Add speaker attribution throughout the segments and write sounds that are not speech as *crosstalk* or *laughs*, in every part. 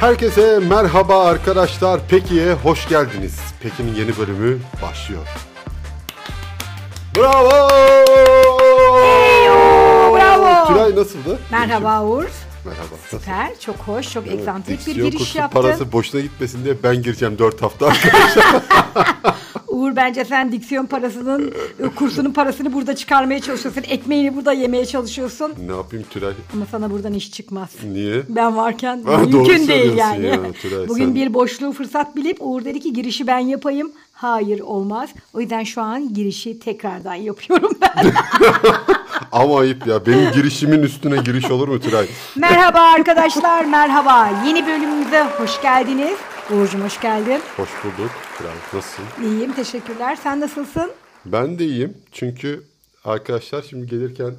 Speaker 1: Herkese merhaba arkadaşlar. Peki'ye hoş geldiniz. Peki'nin yeni bölümü başlıyor. Bravo!
Speaker 2: bravo!
Speaker 1: Tülay nasıldı?
Speaker 2: Merhaba Uğur.
Speaker 1: Merhaba. Nasıl?
Speaker 2: Süper, çok hoş, çok egzantrik bir
Speaker 1: Diksiyon
Speaker 2: giriş yaptın.
Speaker 1: parası boşuna gitmesin diye ben gireceğim 4 hafta. *laughs*
Speaker 2: Uğur bence sen diksiyon parasının, e, kursunun parasını burada çıkarmaya çalışıyorsun. Ekmeğini burada yemeye çalışıyorsun.
Speaker 1: ne yapayım Tülay?
Speaker 2: Ama sana buradan iş çıkmaz.
Speaker 1: Niye?
Speaker 2: Ben varken *laughs*
Speaker 1: Ha,
Speaker 2: mümkün değil yani.
Speaker 1: ya, Tülay,
Speaker 2: Bugün
Speaker 1: sen-
Speaker 2: bir boşluğu fırsat bilip Uğur dedi ki girişi ben yapayım. Hayır olmaz. O yüzden şu an girişi tekrardan yapıyorum ben. *laughs* *laughs*
Speaker 1: Ama ayıp ya. Benim girişimin üstüne giriş olur mu Tülay?
Speaker 2: merhaba arkadaşlar, merhaba. Yeni bölümümüze hoş geldiniz. Uğur'cum hoş geldin.
Speaker 1: Hoş bulduk. Tülay nasılsın?
Speaker 2: İyiyim, teşekkürler. Sen nasılsın?
Speaker 1: Ben de iyiyim. Çünkü arkadaşlar şimdi gelirken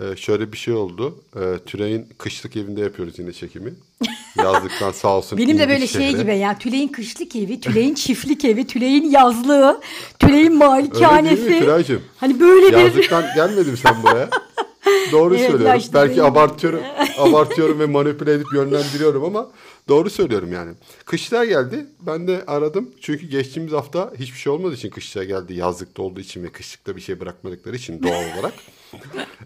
Speaker 1: e, şöyle bir şey oldu. E, Tülay'ın kışlık evinde yapıyoruz yine çekimi. *laughs* Yazlıktan sağ olsun.
Speaker 2: Benim de böyle şey
Speaker 1: şehre.
Speaker 2: gibi ya Tüley'in kışlık evi, Tüley'in çiftlik evi, Tüley'in yazlığı,
Speaker 1: Öyle
Speaker 2: malikanesi.
Speaker 1: değil mi Tülay'cığım?
Speaker 2: Hani böyle bir
Speaker 1: Yazlıktan gelmedin mi sen buraya? *laughs* Doğru *laughs*
Speaker 2: Evet,
Speaker 1: söylüyorum. Belki abartıyorum, *laughs* abartıyorum ve manipüle edip yönlendiriyorum ama doğru söylüyorum yani. Kışlar geldi. Ben de aradım. Çünkü geçtiğimiz hafta hiçbir şey olmadığı için kışlar geldi. Yazlıkta olduğu için ve kışlıkta bir şey bırakmadıkları için doğal olarak. *laughs*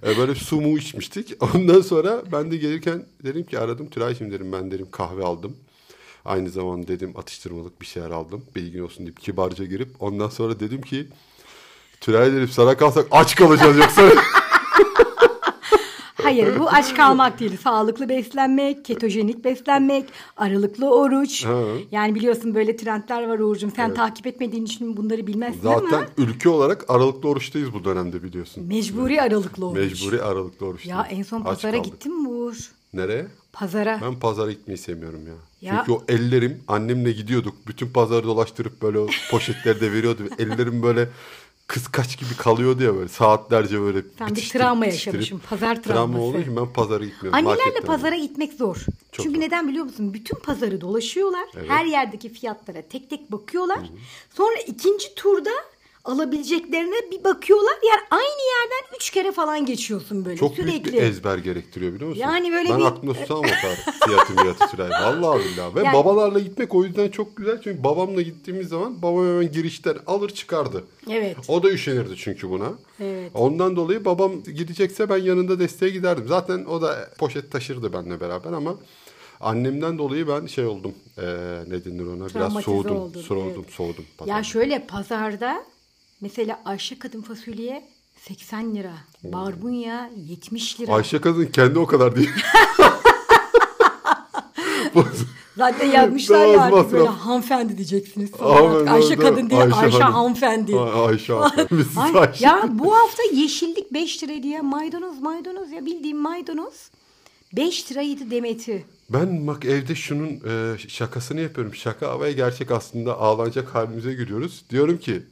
Speaker 1: E, böyle su mu içmiştik. Ondan sonra ben de gelirken dedim ki aradım. Tülay'cığım dedim ben dedim kahve aldım. Aynı zamanda dedim atıştırmalık bir şeyler aldım. Bilgin olsun deyip kibarca girip ondan sonra dedim ki Tülay dedim sana kalsak aç kalacağız yoksa.
Speaker 2: Hayır bu aç kalmak değil. Sağlıklı beslenmek, ketojenik beslenmek, aralıklı oruç.
Speaker 1: Ha.
Speaker 2: Yani biliyorsun böyle trendler var Uğur'cum. Sen takip etmediğin için bunları bilmezsin
Speaker 1: Zaten
Speaker 2: ama
Speaker 1: ülke olarak aralıklı oruçtayız bu dönemde biliyorsun.
Speaker 2: mecburi aralıklı oruç.
Speaker 1: Mecburi aralıklı oruçtayız.
Speaker 2: Ya en son pazara gittin mi Uğur?
Speaker 1: Nereye?
Speaker 2: Pazara.
Speaker 1: Ben pazara gitmeyi sevmiyorum ya.
Speaker 2: Ya-
Speaker 1: Çünkü o ellerim annemle gidiyorduk. Bütün pazarı dolaştırıp böyle o poşetleri de veriyordu. Ellerim böyle kıskaç gibi kalıyordu ya böyle saatlerce böyle
Speaker 2: Sen bir travma yaşamışsın, pazar
Speaker 1: Travma
Speaker 2: travması.
Speaker 1: olduğu için ben pazara gitmiyorum.
Speaker 2: Annelerle pazara
Speaker 1: alıyorum.
Speaker 2: gitmek zor.
Speaker 1: Çok
Speaker 2: Çünkü
Speaker 1: zor.
Speaker 2: neden biliyor musun? Bütün pazarı dolaşıyorlar.
Speaker 1: Evet.
Speaker 2: Her yerdeki fiyatlara tek tek bakıyorlar. Sonra ikinci turda alabileceklerine bir bakıyorlar. Yani aynı yerden üç kere falan geçiyorsun böyle
Speaker 1: Çok
Speaker 2: sürekli.
Speaker 1: büyük bir ezber gerektiriyor biliyor musun?
Speaker 2: Yani böyle
Speaker 1: ben
Speaker 2: bir-
Speaker 1: aklımda tutamam o kadar fiyatı fiyatı Tülay. Vallahi billahi. Ve
Speaker 2: Yani-
Speaker 1: babalarla gitmek o yüzden çok güzel. Çünkü babamla gittiğimiz zaman babam hemen girişten alır çıkardı.
Speaker 2: Evet.
Speaker 1: O da üşenirdi çünkü buna.
Speaker 2: Evet.
Speaker 1: Ondan dolayı babam gidecekse ben yanında desteğe giderdim. Zaten o da poşet taşırdı benimle beraber ama annemden dolayı ben şey oldum. Ee, ne denir ona? Biraz soğudum.
Speaker 2: oldun,
Speaker 1: soğudum,
Speaker 2: evet.
Speaker 1: soğudum.
Speaker 2: Ya
Speaker 1: pazarda.
Speaker 2: şöyle pazarda mesela Ayşe kadın fasulye 80 lira. Barbunya 70 lira.
Speaker 1: Ayşe kadın kendi o kadar değil. *laughs*
Speaker 2: Zaten yazmışlar
Speaker 1: Daha
Speaker 2: ya artık böyle hanımefendi diyeceksiniz.
Speaker 1: Aman,
Speaker 2: Ayşe
Speaker 1: doğru.
Speaker 2: kadın değil Ayşe,
Speaker 1: hanım.
Speaker 2: hanımefendi.
Speaker 1: Ay- Ayşe hanımefendi. *laughs*
Speaker 2: Ay,
Speaker 1: Ayşe.
Speaker 2: ya bu hafta yeşillik 5 lira diye maydanoz maydanoz ya bildiğim maydanoz 5 liraydı demeti.
Speaker 1: Ben bak evde şunun e, şakasını yapıyorum. Şaka ve gerçek aslında ağlanacak halimize giriyoruz. Diyorum ki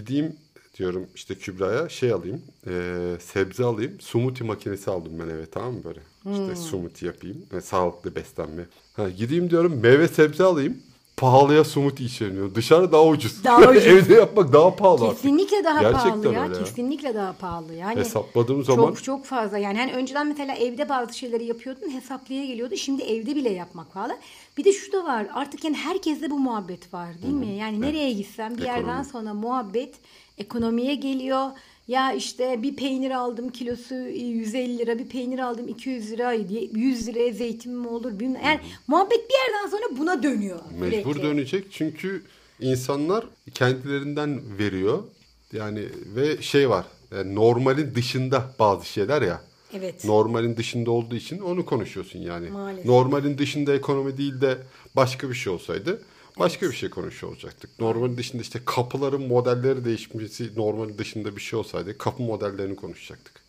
Speaker 1: gideyim diyorum işte Kübra'ya şey alayım. e, sebze alayım. Smoothie makinesi aldım ben eve tamam mı böyle. İşte
Speaker 2: Hmm.
Speaker 1: smoothie yapayım. ve sağlıklı beslenme. Ha, gideyim diyorum meyve sebze alayım. Pahalıya smoothie içeriyor. Dışarı daha ucuz.
Speaker 2: Daha ucuz. *laughs*
Speaker 1: Evde yapmak daha pahalı artık.
Speaker 2: Kesinlikle daha
Speaker 1: Gerçekten
Speaker 2: pahalı ya.
Speaker 1: öyle ya.
Speaker 2: Kesinlikle daha pahalı. Yani
Speaker 1: Hesapladığım zaman
Speaker 2: çok çok fazla. Yani hani önceden mesela evde bazı şeyleri yapıyordun hesaplaya geliyordu. Şimdi evde bile yapmak pahalı. Bir de şu da var. Artık yani herkeste bu muhabbet var değil mi? Yani nereye gitsem bir yerden
Speaker 1: Ekonomi.
Speaker 2: sonra muhabbet ekonomiye geliyor. Ya işte bir peynir aldım kilosu 150 lira, bir peynir aldım 200 lira, 100 liraya zeytin mi olur bilmem. Yani muhabbet bir yerden sonra buna dönüyor.
Speaker 1: Mecbur
Speaker 2: sürekli.
Speaker 1: dönecek çünkü insanlar kendilerinden veriyor. Yani ve şey var. yani normalin dışında bazı şeyler ya.
Speaker 2: Evet.
Speaker 1: Normalin dışında olduğu için onu konuşuyorsun yani.
Speaker 2: Maalesef.
Speaker 1: Normalin dışında ekonomi değil de başka bir şey olsaydı başka bir şey konuşuyor olacaktık. Normalin dışında işte kapıların modelleri değişmesi normalin dışında bir şey olsaydı kapı modellerini konuşacaktık.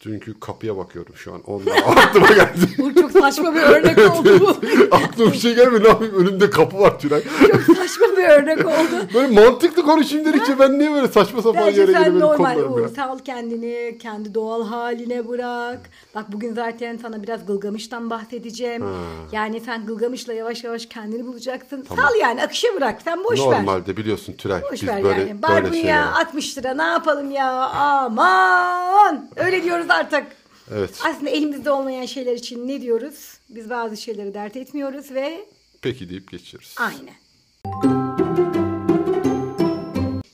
Speaker 1: Çünkü kapıya bakıyorum şu an. Ondan *laughs* aklıma geldi.
Speaker 2: Bu çok saçma bir örnek oldu bu.
Speaker 1: Aklıma bir şey gelmiyor. Ne yapayım? Önümde kapı var Tülay.
Speaker 2: Çok saçma bir örnek oldu. *laughs*
Speaker 1: Böyle mantıklı konuşayım dedikçe ben niye böyle saçma sapan
Speaker 2: Bence
Speaker 1: yere
Speaker 2: sen
Speaker 1: geliyorum
Speaker 2: normal Uğur, sal kendini kendi doğal haline bırak. Bak bugün zaten sana biraz Gılgamış'tan bahsedeceğim. Yani sen Gılgamış'la yavaş yavaş kendini bulacaksın. Sal yani akışa bırak sen boş ver.
Speaker 1: Normalde biliyorsun Tülay
Speaker 2: Boş
Speaker 1: biz
Speaker 2: ver
Speaker 1: böyle
Speaker 2: yani. Barbunya
Speaker 1: şeyler.
Speaker 2: 60 lira ne yapalım ya aman. Öyle diyoruz artık.
Speaker 1: Evet.
Speaker 2: Aslında elimizde olmayan şeyler için ne diyoruz? Biz bazı şeyleri dert etmiyoruz ve
Speaker 1: Peki deyip geçiyoruz.
Speaker 2: Aynen.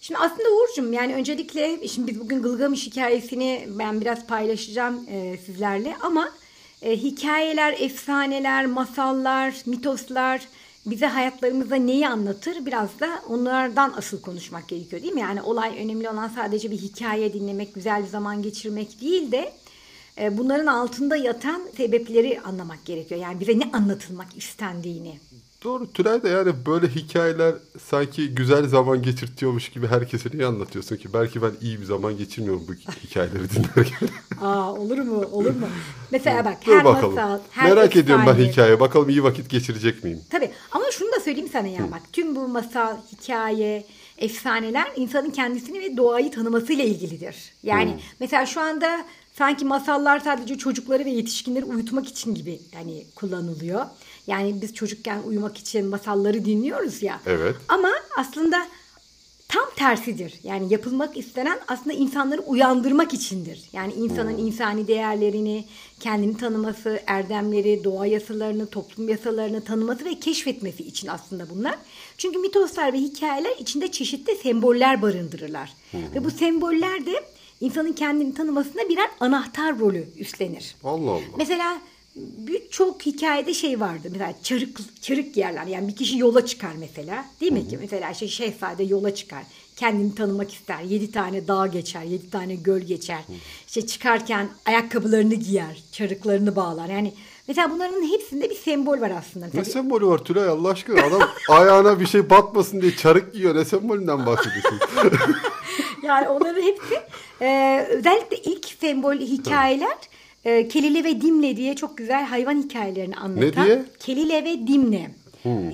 Speaker 2: Şimdi aslında Uğur'cum yani öncelikle şimdi biz bugün Gılgamış hikayesini ben biraz paylaşacağım e, sizlerle ama e, hikayeler, efsaneler, masallar, mitoslar bize hayatlarımızda neyi anlatır biraz da onlardan asıl konuşmak gerekiyor değil mi? Yani olay önemli olan sadece bir hikaye dinlemek, güzel bir zaman geçirmek değil de e, bunların altında yatan sebepleri anlamak gerekiyor. Yani bize ne anlatılmak istendiğini.
Speaker 1: Doğru Tülay da yani böyle hikayeler sanki güzel zaman geçirtiyormuş gibi herkese niye anlatıyorsun ki? Belki ben iyi bir zaman geçirmiyorum bu hikayeleri dinlerken. *laughs*
Speaker 2: Aa olur mu? Olur mu? Mesela bak
Speaker 1: Dur
Speaker 2: her
Speaker 1: bakalım.
Speaker 2: masal, her
Speaker 1: Merak ediyorum ben hikaye. Bakalım iyi vakit geçirecek miyim?
Speaker 2: Tabii ama şunu da söyleyeyim sana ya bak tüm bu masal, hikaye, efsaneler insanın kendisini ve doğayı tanımasıyla ilgilidir. Yani mesela şu anda sanki masallar sadece çocukları ve yetişkinleri uyutmak için gibi yani kullanılıyor. Yani biz çocukken uyumak için masalları dinliyoruz ya.
Speaker 1: Evet.
Speaker 2: Ama aslında tam tersidir. Yani yapılmak istenen aslında insanları uyandırmak içindir. Yani insanın insani değerlerini, kendini tanıması, erdemleri, doğa yasalarını, toplum yasalarını tanıması ve keşfetmesi için aslında bunlar. Çünkü mitoslar ve hikayeler içinde çeşitli semboller barındırırlar. Ve bu semboller de insanın kendini tanımasına birer anahtar rolü üstlenir.
Speaker 1: Allah Allah.
Speaker 2: Mesela birçok hikayede şey vardı. Mesela çarık, çarık yerler. Yani bir kişi yola çıkar mesela. Değil mi ki? Mesela işte şehzade yola çıkar. Kendini tanımak ister. Yedi tane dağ geçer. Yedi tane göl geçer. İşte çıkarken ayakkabılarını giyer. Çarıklarını bağlar. Yani mesela bunların hepsinde bir sembol var aslında.
Speaker 1: Ne
Speaker 2: Tabii-
Speaker 1: sembolü var Tülay Allah aşkına? Adam *laughs* ayağına bir şey batmasın diye çarık giyiyor. Ne sembolünden bahsediyorsun? *laughs*
Speaker 2: Yani onların hepsi e, özellikle ilk sembol hikayeler e, Kelile ve Dimle diye çok güzel hayvan hikayelerini anlatan.
Speaker 1: diye?
Speaker 2: Kelile ve Dimle.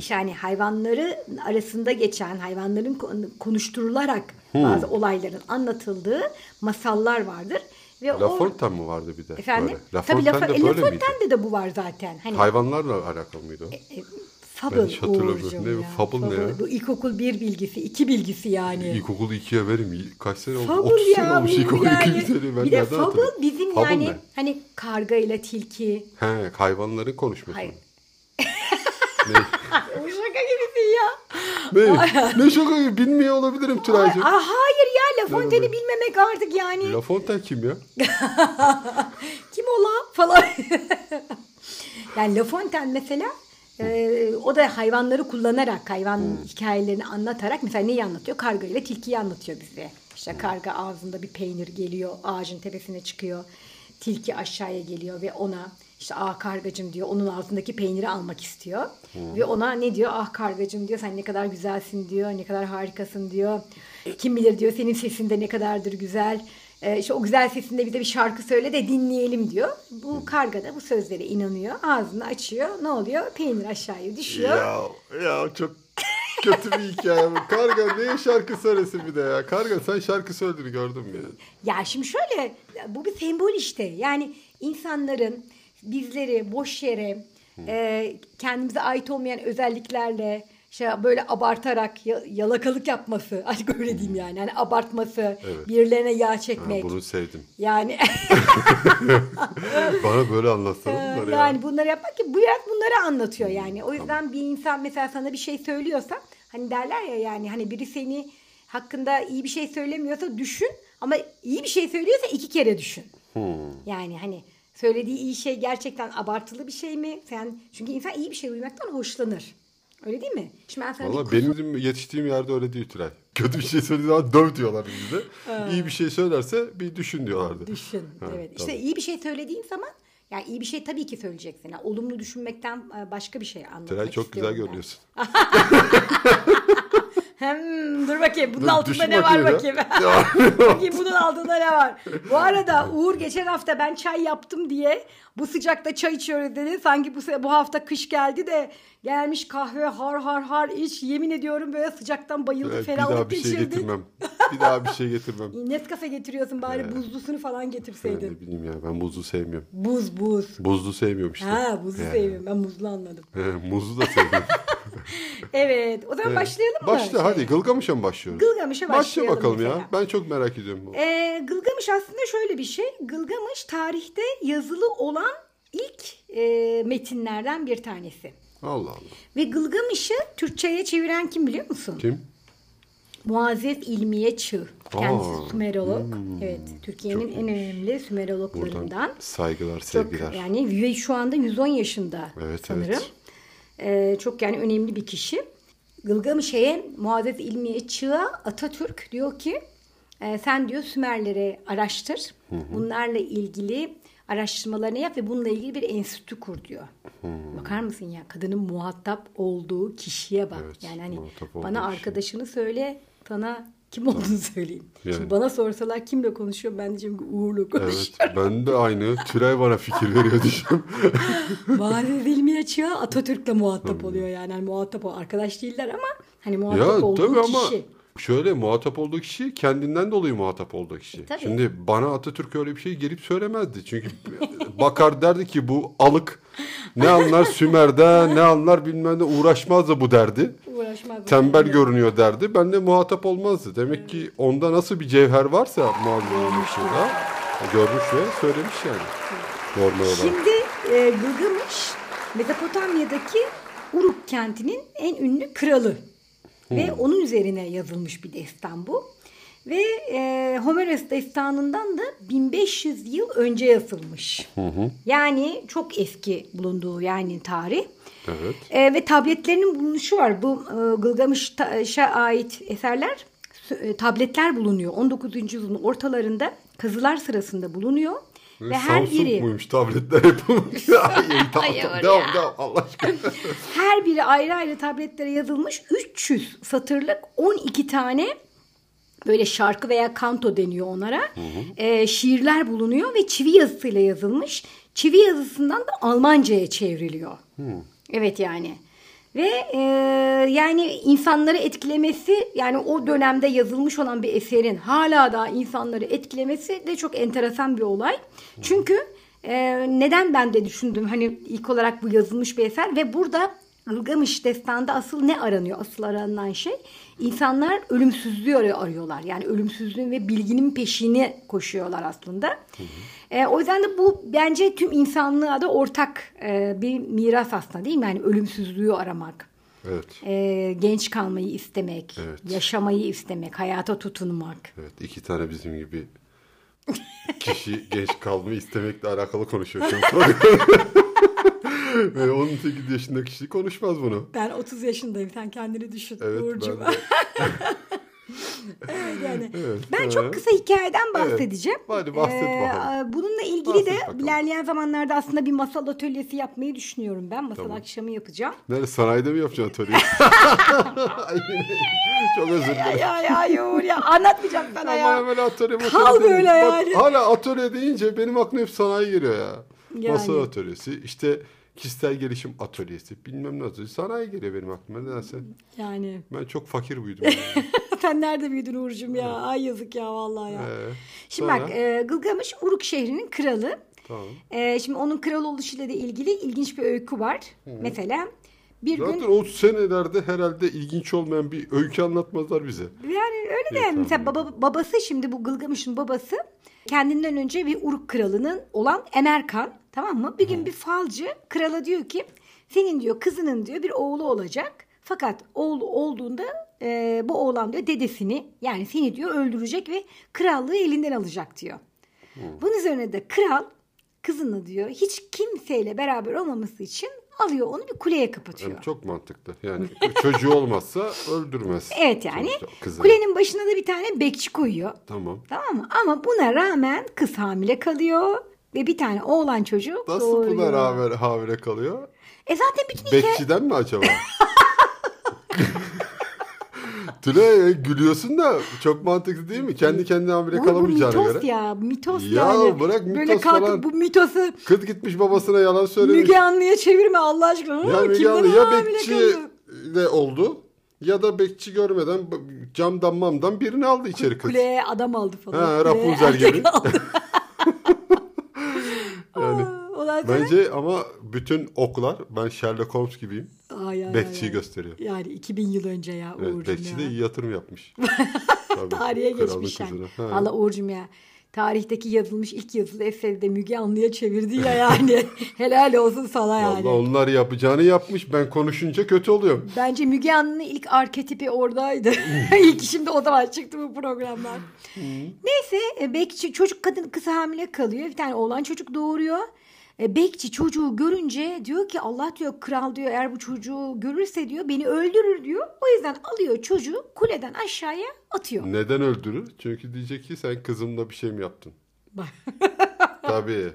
Speaker 2: Yani hayvanları arasında geçen, hayvanların kon- konuşturularak bazı olayların anlatıldığı masallar vardır. Ve
Speaker 1: La
Speaker 2: o
Speaker 1: Fontaine mi vardı bir de?
Speaker 2: efendim
Speaker 1: Böyle. La
Speaker 2: tabii La,
Speaker 1: Fontaine de böyle miydi?
Speaker 2: Fontaine'de de bu var zaten. Hani
Speaker 1: Hayvanlarla alakalı mıydı o?
Speaker 2: e, Fable
Speaker 1: hiç hatırlamıyorum. Ne
Speaker 2: ya.
Speaker 1: Fable ne ya?
Speaker 2: Bu ilkokul bir bilgisi, iki bilgisi yani.
Speaker 1: İlkokulu ikiye verim. Kaç sene oldu?
Speaker 2: Fable
Speaker 1: 30 sene
Speaker 2: ya
Speaker 1: olmuş
Speaker 2: bu
Speaker 1: ilkokulu
Speaker 2: yani.
Speaker 1: ikinci sene. Ben
Speaker 2: bir de Fable bizim
Speaker 1: Fable
Speaker 2: yani
Speaker 1: ne?
Speaker 2: hani karga ile tilki.
Speaker 1: He, hayvanların konuşması.
Speaker 2: Hayır.
Speaker 1: mı? *laughs*
Speaker 2: O şaka gibisin ya.
Speaker 1: Ne? ne şaka gibi bilmiyor olabilirim
Speaker 2: Ay,
Speaker 1: Tülay'cığım.
Speaker 2: aa, hayır ya La Fontaine'i bilmemek artık yani.
Speaker 1: La Fontaine kim ya? *laughs*
Speaker 2: Kim o la falan. *laughs* yani La Fontaine mesela e, o da hayvanları kullanarak hayvan hikayelerini anlatarak mesela neyi anlatıyor? Karga ile tilkiyi anlatıyor bize. İşte karga ağzında bir peynir geliyor ağacın tepesine çıkıyor. Tilki aşağıya geliyor ve ona işte ah kargacım diyor onun ağzındaki peyniri almak istiyor. Ve ona ne diyor? Ah kargacım diyor sen ne kadar güzelsin diyor. Ne kadar harikasın diyor. Kim bilir diyor senin sesin de ne kadardır güzel. Ee, işte o güzel sesinde bize bir şarkı söyle de dinleyelim diyor. Bu karga da bu sözlere inanıyor. Ağzını açıyor. Ne oluyor? Peynir aşağıya düşüyor.
Speaker 1: Ya, ya çok kötü bir hikaye bu. Karga neye şarkı söylesin bir de ya? Karga sen şarkı söylediğini gördüm ya.
Speaker 2: Ya şimdi şöyle bu bir sembol işte. Yani insanların bizleri boş yere e, kendimize ait olmayan özelliklerle şey böyle abartarak ya- yalakalık yapması. *laughs* Artık öyle diyeyim yani. Hani abartması,
Speaker 1: Evet.
Speaker 2: birilerine yağ
Speaker 1: Ha,
Speaker 2: çekmek.
Speaker 1: bunu sevdim.
Speaker 2: Yani *laughs* *laughs*
Speaker 1: Bana böyle anlatsana bunları ya.
Speaker 2: yani bunları yapmak ki bu biraz bunları anlatıyor yani. O yüzden bir insan mesela sana bir şey söylüyorsa hani derler ya yani hani biri seni hakkında iyi bir şey söylemiyorsa düşün ama iyi bir şey söylüyorsa iki kere düşün. Yani hani söylediği iyi şey gerçekten abartılı bir şey mi? Sen çünkü insan iyi bir şey duymaktan hoşlanır. Öyle değil mi? Şimdi ben sana bir
Speaker 1: Valla
Speaker 2: kusur-
Speaker 1: benim yetiştiğim yerde öyle değil Tülay. *laughs* Kötü bir şey söylediği zaman döv diyorlar bize. İyi bir şey söylerse bir düşün diyorlardı.
Speaker 2: Düşün.
Speaker 1: Ha,
Speaker 2: evet.
Speaker 1: tamam.
Speaker 2: İşte iyi bir şey söylediğin zaman yani iyi bir şey tabii ki söyleyeceksin. Yani olumlu düşünmekten e, başka bir şey anlatmak
Speaker 1: Tülay çok güzel
Speaker 2: ben.
Speaker 1: görünüyorsun. *laughs*
Speaker 2: Hem dur bakayım bunun
Speaker 1: Dur,
Speaker 2: altında ne var
Speaker 1: bakayım
Speaker 2: bakayım.
Speaker 1: ya. *laughs* *laughs*
Speaker 2: bakayım bunun altında ne var. Bu arada Uğur geçen hafta ben çay yaptım diye bu sıcakta çay içiyoruz dedi. Sanki bu bu hafta kış geldi de gelmiş kahve har har har iç. Yemin ediyorum böyle sıcaktan bayıldı
Speaker 1: Evet, bir
Speaker 2: ferahlık
Speaker 1: daha bir şey
Speaker 2: geçirdi.
Speaker 1: getirmem. Bir daha bir şey getirmem. *laughs*
Speaker 2: Nescafe getiriyorsun bari buzlusunu falan
Speaker 1: Ben
Speaker 2: getirseydin.
Speaker 1: ne bileyim ya ben buzlu sevmiyorum.
Speaker 2: Buz buz.
Speaker 1: Buzlu sevmiyorum işte.
Speaker 2: Ha buzlu
Speaker 1: He.
Speaker 2: seviyorum. Ben muzlu anladım.
Speaker 1: He, muzlu da sevmiyorum. *laughs*
Speaker 2: evet. O zaman başlayalım mı?
Speaker 1: Başla hadi? Gılgamış'a mı başlıyoruz?
Speaker 2: Gılgamış'a
Speaker 1: Başla
Speaker 2: başlayalım
Speaker 1: bakalım
Speaker 2: mesela.
Speaker 1: ya. Ben çok merak ediyorum bu.
Speaker 2: Ee, Gılgamış aslında şöyle bir şey. Gılgamış tarihte yazılı olan ilk e, metinlerden bir tanesi.
Speaker 1: Allah Allah.
Speaker 2: Ve Gılgamış'ı Türkçe'ye çeviren kim biliyor musun?
Speaker 1: Kim?
Speaker 2: Muazzez İlmiye Çığ. Kendisi
Speaker 1: Aa,
Speaker 2: Sümerolog. Evet, Türkiye'nin
Speaker 1: çok
Speaker 2: en önemli Sümerologlarından.
Speaker 1: Buradan saygılar,
Speaker 2: Çok
Speaker 1: sevgiler.
Speaker 2: yani ve şu anda 110 yaşında
Speaker 1: Evet,
Speaker 2: sanırım.
Speaker 1: evet.
Speaker 2: Ee, çok yani önemli bir kişi. Gılgamış'e Muazzez İlmiye Çığa Atatürk diyor ki e, sen diyor Sümerleri araştır. Bunlarla ilgili araştırmalarını yap ve bununla ilgili bir enstitü kur diyor. Bakar mısın ya kadının muhatap olduğu kişiye bak.
Speaker 1: Evet,
Speaker 2: yani hani bana arkadaşını söyle sana kim olduğunu söyleyeyim.
Speaker 1: Yani.
Speaker 2: Şimdi bana sorsalar kimle konuşuyor ben diyeceğim ki Uğur'la konuşuyor.
Speaker 1: Evet ben de aynı. Türay bana fikir veriyor diyeceğim. *laughs*
Speaker 2: Muazzez İlmiye Çığa Atatürk'le muhatap oluyor yani. Hani muhatap o arkadaş değiller ama hani muhatap
Speaker 1: ya
Speaker 2: olduğu
Speaker 1: tabii ama
Speaker 2: kişi.
Speaker 1: Şöyle muhatap olduğu kişi kendinden dolayı muhatap olduğu kişi.
Speaker 2: Tabii.
Speaker 1: Şimdi bana Atatürk öyle bir şey gelip söylemezdi. Çünkü *laughs* bakar derdi ki bu alık ne anlar Sümer'de ne anlar bilmem ne uğraşmaz da bu derdi.
Speaker 2: Uğraşmaz.
Speaker 1: Tembel görünüyor derdi. Ben de muhatap olmazdı. Demek ki onda nasıl bir cevher varsa muhabbet yaşında görmüş ve söylemiş yani. Normal olarak.
Speaker 2: Şimdi e, Gılgamış Mezopotamya'daki Uruk kentinin en ünlü kralı. Ve onun üzerine yazılmış bir destan bu. Ve e, Homeros destanından da 1500 yıl önce yazılmış. Yani çok eski bulunduğu yani tarih.
Speaker 1: Evet.
Speaker 2: E, ve tabletlerinin bulunuşu var. Bu e, Gılgamış'a ait eserler e, tabletler bulunuyor. 19. yüzyılın ortalarında kazılar sırasında bulunuyor. Ve her
Speaker 1: Samsung
Speaker 2: biri
Speaker 1: muymuş tabletler yapılmış. *laughs* Ay, tamam,
Speaker 2: Hayır
Speaker 1: tamam,
Speaker 2: ya.
Speaker 1: devam devam Allah aşkına. *laughs*
Speaker 2: her biri ayrı ayrı tabletlere yazılmış 300 satırlık 12 tane böyle şarkı veya kanto deniyor onlara. E, şiirler bulunuyor ve çivi yazısıyla yazılmış. Çivi yazısından da Almanca'ya çevriliyor. Evet yani. Ve e, yani insanları etkilemesi yani o dönemde yazılmış olan bir eserin hala da insanları etkilemesi de çok enteresan bir olay. Çünkü e, neden ben de düşündüm hani ilk olarak bu yazılmış bir eser ve burada Ilgamış destanda asıl ne aranıyor? Asıl aranan şey insanlar ölümsüzlüğü arıyor- arıyorlar. Yani ölümsüzlüğün ve bilginin peşini koşuyorlar aslında. E, o yüzden de bu bence tüm insanlığa da ortak e, bir miras aslında değil mi? Yani ölümsüzlüğü aramak.
Speaker 1: Evet.
Speaker 2: e, genç kalmayı istemek,
Speaker 1: Evet.
Speaker 2: yaşamayı istemek, hayata tutunmak.
Speaker 1: Evet iki tane bizim gibi kişi genç kalmayı istemekle alakalı konuşuyor şu *laughs* an Ve 18 yaşındaki kişi konuşmaz bunu.
Speaker 2: Ben 30 yaşındayım. Sen kendini düşün
Speaker 1: Evet
Speaker 2: Uğurcuğum.
Speaker 1: ben de. *laughs*
Speaker 2: Evet, yani. *laughs*
Speaker 1: Evet,
Speaker 2: Ben
Speaker 1: evet.
Speaker 2: çok kısa hikayeden bahsedeceğim.
Speaker 1: Hadi bahset bakalım.
Speaker 2: Bununla ilgili
Speaker 1: Bahset
Speaker 2: de
Speaker 1: bakalım.
Speaker 2: ilerleyen zamanlarda aslında bir masal atölyesi yapmayı düşünüyorum ben. Masal
Speaker 1: Tamam.
Speaker 2: akşamı yapacağım.
Speaker 1: Nerede sanayide mi yapacaksın atölyeyi? *laughs* Çok özür
Speaker 2: Ya
Speaker 1: dilerim.
Speaker 2: ya ya Uğur ya anlatmayacağım sana ya.
Speaker 1: böyle atölye
Speaker 2: Kal böyle
Speaker 1: Bak,
Speaker 2: yani.
Speaker 1: Hala atölye deyince benim aklıma hep sanayi geliyor ya.
Speaker 2: Yani.
Speaker 1: Masa atölyesi, işte kişisel gelişim atölyesi, bilmem atölyesi. Sanayi geliyor benim aklıma nedense.
Speaker 2: Yani
Speaker 1: Ben çok fakir büyüdüm. Yani. *laughs*
Speaker 2: sen nerede büyüdün Uğurcuğum ya? Ay yazık ya vallahi ya.
Speaker 1: Ee,
Speaker 2: Şimdi
Speaker 1: sonra?
Speaker 2: bak e, Gılgamış Uruk şehrinin kralı.
Speaker 1: Tamam.
Speaker 2: E, şimdi onun kral oluşuyla da ilgili ilginç bir öykü var. Mesela bir gün
Speaker 1: Zaten o senelerde herhalde ilginç olmayan bir öykü anlatmazlar bize.
Speaker 2: Yani öyle de
Speaker 1: Evet,
Speaker 2: mesela baba, babası şimdi bu Gılgamış'ın babası kendinden önce bir Uruk kralının olan Emerkan tamam mı? Bir gün bir falcı krala diyor ki senin diyor kızının diyor bir oğlu olacak. Fakat oğlu olduğunda e, bu oğlan diyor dedesini yani seni diyor öldürecek ve krallığı elinden alacak diyor. Bunun üzerine de kral kızını diyor hiç kimseyle beraber olmaması için alıyor onu bir kuleye kapatıyor.
Speaker 1: Yani çok mantıklı. Yani *laughs* çocuğu olmazsa öldürmez.
Speaker 2: Evet yani
Speaker 1: kızını.
Speaker 2: kulenin başına da bir tane bekçi koyuyor.
Speaker 1: Tamam.
Speaker 2: Tamam mı? Ama buna rağmen kız hamile kalıyor ve bir tane oğlan çocuğu
Speaker 1: Nasıl
Speaker 2: doğuruyor.
Speaker 1: buna rağmen hamile kalıyor?
Speaker 2: E zaten bütün hikaye...
Speaker 1: Bekçiden mi acaba? *laughs* Tülay gülüyorsun da çok mantıklı değil mi? Kendi kendine hamile
Speaker 2: Bu, bu
Speaker 1: kalamayacağına
Speaker 2: mitos
Speaker 1: göre.
Speaker 2: ya. Mitos
Speaker 1: Ya
Speaker 2: yani.
Speaker 1: bırak
Speaker 2: Böyle
Speaker 1: mitos
Speaker 2: kalkıp
Speaker 1: falan.
Speaker 2: bu mitosu
Speaker 1: Kız gitmiş babasına yalan söylemiş.
Speaker 2: Müge Anlı'ya çevirme Allah aşkına.
Speaker 1: ya Müge Anlı ya
Speaker 2: hamile
Speaker 1: bekçi de oldu ya da bekçi görmeden camdan mamdan birini aldı içeri kız.
Speaker 2: Kuleye adam aldı falan.
Speaker 1: Ha, Rapunzel gibi. *laughs*
Speaker 2: sonra...
Speaker 1: bence ama bütün oklar ben Sherlock Holmes gibiyim.
Speaker 2: Ay, ay,
Speaker 1: Bekçiyi
Speaker 2: ay, ay.
Speaker 1: gösteriyor.
Speaker 2: Yani 2000 yıl önce ya
Speaker 1: Evet,
Speaker 2: Uğur'cum
Speaker 1: bekçi
Speaker 2: ya.
Speaker 1: de iyi yatırım yapmış. *laughs* Tabii,
Speaker 2: Tarihe geçmiş yani. Valla Uğur'cum ya. Tarihteki yazılmış ilk yazılı eseri de Müge Anlı'ya çevirdi ya yani. *laughs* Helal olsun sana yani.
Speaker 1: Vallahi onlar yapacağını yapmış. Ben konuşunca kötü oluyorum.
Speaker 2: Bence Müge Anlı'nın ilk arketipi oradaydı. *laughs* ilk şimdi o zaman çıktı bu programlar. Neyse e, bekçi çocuk kadın kız hamile kalıyor. Bir tane oğlan çocuk doğuruyor. E, Bekçi çocuğu görünce diyor ki Allah diyor kral diyor eğer bu çocuğu görürse diyor beni öldürür diyor. O yüzden alıyor çocuğu kuleden aşağıya atıyor.
Speaker 1: Neden öldürür? Çünkü diyecek ki sen kızımla bir şey mi yaptın? *laughs* Tabii.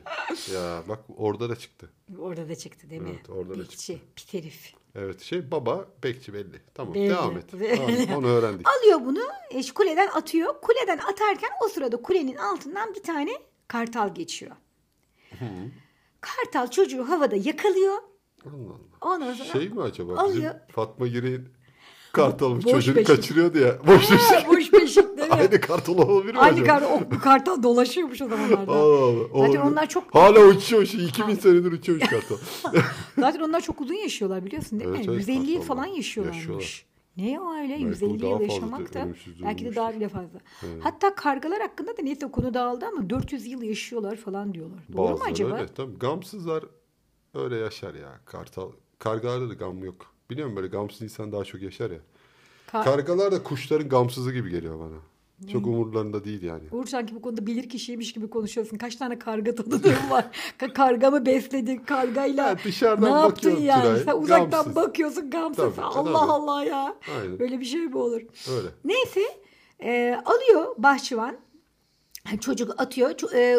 Speaker 1: Ya bak orada da çıktı.
Speaker 2: orada da çıktı değil mi?
Speaker 1: Evet, orada da
Speaker 2: Bekçi, pit herif.
Speaker 1: Evet şey baba bekçi belli. Tamam
Speaker 2: Belli.
Speaker 1: devam et.
Speaker 2: Belli.
Speaker 1: Tamam, onu öğrendik.
Speaker 2: Alıyor bunu kuleden atıyor. Kuleden atarken o sırada kulenin altından bir tane kartal geçiyor. Kartal çocuğu havada yakalıyor.
Speaker 1: Allah Allah.
Speaker 2: Ondan sonra
Speaker 1: Şey mi acaba?
Speaker 2: alıyor.
Speaker 1: Bizim Fatma Girik'in kartalı
Speaker 2: Boş
Speaker 1: çocuğunu
Speaker 2: beşik.
Speaker 1: kaçırıyordu ya. Boş beşik.
Speaker 2: boş beşik değil mi?
Speaker 1: Aynı kartal olabilir mi
Speaker 2: Aynı
Speaker 1: acaba?
Speaker 2: kartal, o, kartal dolaşıyormuş o zamanlarda. *laughs*
Speaker 1: Allah Allah.
Speaker 2: Zaten onlar çok-
Speaker 1: Hala uçuyor. Şey, 2000 senedir uçuyormuş kartal. *laughs*
Speaker 2: Zaten onlar çok uzun yaşıyorlar biliyorsun değil
Speaker 1: Evet,
Speaker 2: mi?
Speaker 1: evet,
Speaker 2: 150 yıl falan yaşıyorlarmış.
Speaker 1: Yaşıyorlar.
Speaker 2: Ne o öyle
Speaker 1: Belki
Speaker 2: 150
Speaker 1: daha
Speaker 2: yıl yaşamak da belki de daha bile fazla. Hatta kargalar hakkında da neyse konu dağıldı ama 400 yıl yaşıyorlar falan diyorlar. Doğru mu
Speaker 1: Bazıları
Speaker 2: acaba?
Speaker 1: öyle. Tabii gamsızlar öyle yaşar ya. Kartal. Kargalarda da gam yok. Biliyorum böyle gamsız insan daha çok yaşar ya.
Speaker 2: Ka-
Speaker 1: Kargalar da kuşların gamsızı gibi geliyor bana. Çok umurlarında değil yani.
Speaker 2: Uğur sanki bu konuda bilir kişiymiş gibi konuşuyorsun. Kaç tane karga tanıdığın var? *laughs* Ka- karga mı besledin kargayla?
Speaker 1: Ya dışarıdan
Speaker 2: ne yaptın yani?
Speaker 1: Tülay,
Speaker 2: Sen uzaktan
Speaker 1: gamsız.
Speaker 2: bakıyorsun gamsız.
Speaker 1: Tabii,
Speaker 2: Allah
Speaker 1: tabii.
Speaker 2: Allah ya.
Speaker 1: Aynen.
Speaker 2: Böyle bir şey mi olur?
Speaker 1: Öyle.
Speaker 2: Neyse e, alıyor bahçıvan. Çocuk atıyor. E,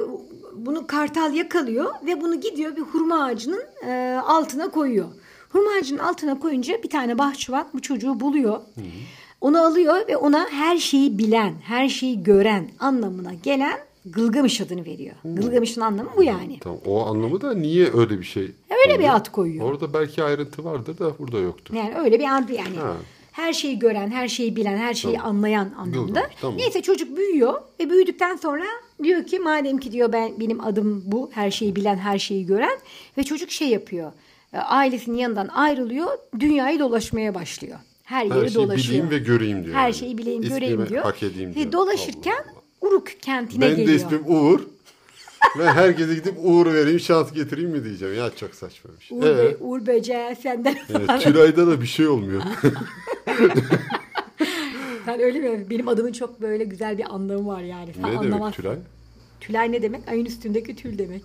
Speaker 2: bunu kartal yakalıyor ve bunu gidiyor bir hurma ağacının e, altına koyuyor. Hurma ağacının altına koyunca bir tane bahçıvan bu çocuğu buluyor. Onu alıyor ve ona her şeyi bilen, her şeyi gören anlamına gelen Gılgamış adını veriyor. Gılgamış'ın anlamı bu yani.
Speaker 1: Tamam. O anlamı da niye öyle bir şey?
Speaker 2: Öyle bir
Speaker 1: koyuyor?
Speaker 2: ad koyuyor.
Speaker 1: Orada belki ayrıntı vardır da burada yoktur.
Speaker 2: Yani öyle bir an yani.
Speaker 1: Ha.
Speaker 2: Her şeyi gören, her şeyi bilen, her şeyi anlayan anlamda.
Speaker 1: Gılgamış, tamam.
Speaker 2: Neyse çocuk büyüyor ve büyüdükten sonra diyor ki madem ki diyor ben benim adım bu, her şeyi bilen, her şeyi gören ve çocuk şey yapıyor. e, Ailesinin yanından ayrılıyor, dünyayı dolaşmaya başlıyor. Her yeri
Speaker 1: Her şeyi
Speaker 2: dolaşıyor.
Speaker 1: bileyim ve göreyim diyor.
Speaker 2: Her
Speaker 1: yani.
Speaker 2: şeyi bileyim,
Speaker 1: İsmimi
Speaker 2: göreyim diyor.
Speaker 1: hak edeyim diyor.
Speaker 2: Ve dolaşırken
Speaker 1: Allah Allah.
Speaker 2: Uruk kentine
Speaker 1: Ben
Speaker 2: geliyor.
Speaker 1: de ismim Uğur. *laughs* ve herkese gidip Uğur vereyim, şans getireyim mi diyeceğim. Ya çok saçmaymış.
Speaker 2: Uğur,
Speaker 1: Ee,
Speaker 2: Be- Uğur Böceği senden
Speaker 1: evet, Tülay'da da bir şey olmuyor. *laughs* *laughs*
Speaker 2: Sen öyle mi? Benim adımın çok böyle güzel bir anlamı var yani. Sen
Speaker 1: ne demek
Speaker 2: anlamazsın.
Speaker 1: Tülay?
Speaker 2: Tülay ne demek? Ayın üstündeki tül demek.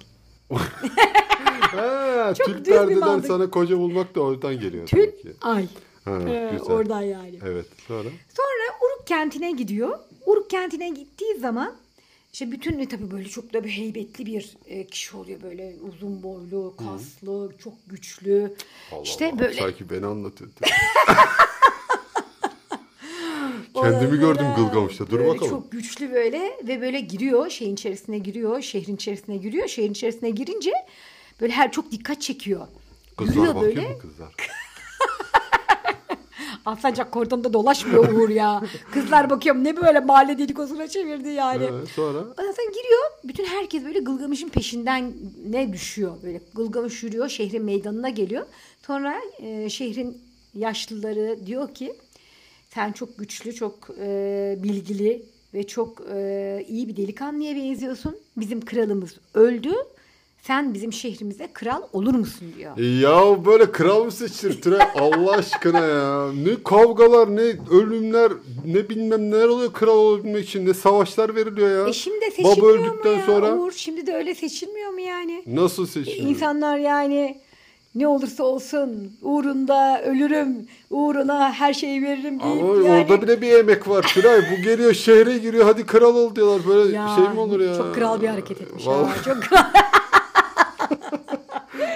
Speaker 1: Ha,
Speaker 2: Çok
Speaker 1: tül
Speaker 2: bir
Speaker 1: perdeden
Speaker 2: mantık.
Speaker 1: sana koca bulmak da oradan geliyor.
Speaker 2: Tül ay.
Speaker 1: Ha,
Speaker 2: Ee,
Speaker 1: güzel.
Speaker 2: oradan yani.
Speaker 1: Evet sonra?
Speaker 2: Sonra Uruk kentine gidiyor. Uruk kentine gittiği zaman işte bütün tabii böyle çok da bir heybetli bir e, kişi oluyor böyle uzun boylu, kaslı, çok güçlü.
Speaker 1: Allah
Speaker 2: işte
Speaker 1: Allah,
Speaker 2: böyle
Speaker 1: Sanki beni anlatıyor. *laughs* Kendimi gördüm Gılgamış'ta. Dur
Speaker 2: böyle
Speaker 1: bakalım.
Speaker 2: Çok güçlü böyle ve böyle giriyor şeyin içerisine giriyor. Şehrin içerisine giriyor. Şehrin içerisine girince böyle her çok dikkat çekiyor.
Speaker 1: Kızlar
Speaker 2: Yürüyor
Speaker 1: bakıyor
Speaker 2: böyle.
Speaker 1: mu kızlar? *laughs*
Speaker 2: Alsancak kordonda dolaşmıyor Uğur ya. Kızlar bakıyorum ne böyle mahalle dedikodusuna çevirdi yani.
Speaker 1: Evet, sonra?
Speaker 2: Ondan sonra giriyor. Bütün herkes böyle Gılgamış'ın peşinden ne düşüyor. Böyle Gılgamış yürüyor. Şehrin meydanına geliyor. Sonra e, şehrin yaşlıları diyor ki sen çok güçlü, çok e, bilgili ve çok e, iyi bir delikanlıya benziyorsun. Bizim kralımız öldü. Sen bizim şehrimize kral olur musun diyor.
Speaker 1: E Ya böyle kral mı seçilir Tülay? Allah aşkına ya. Ne kavgalar, ne ölümler, ne bilmem neler oluyor kral olabilmek için. Ne savaşlar veriliyor ya.
Speaker 2: E şimdi de
Speaker 1: Baba
Speaker 2: seçilmiyor mu
Speaker 1: öldükten
Speaker 2: ya
Speaker 1: sonra
Speaker 2: Uğur? Şimdi de öyle seçilmiyor mu yani?
Speaker 1: nasıl seçiliyor?
Speaker 2: İnsanlar yani ne olursa olsun uğrunda ölürüm, uğruna her şeyi veririm deyip
Speaker 1: Ama
Speaker 2: yani.
Speaker 1: orada bile bir emek var Tülay. Bu geliyor şehre giriyor hadi kral ol diyorlar. Böyle
Speaker 2: Ya,
Speaker 1: şey mi olur ya?
Speaker 2: Çok kral bir hareket etmiş
Speaker 1: Vallahi
Speaker 2: ha. Çok kral.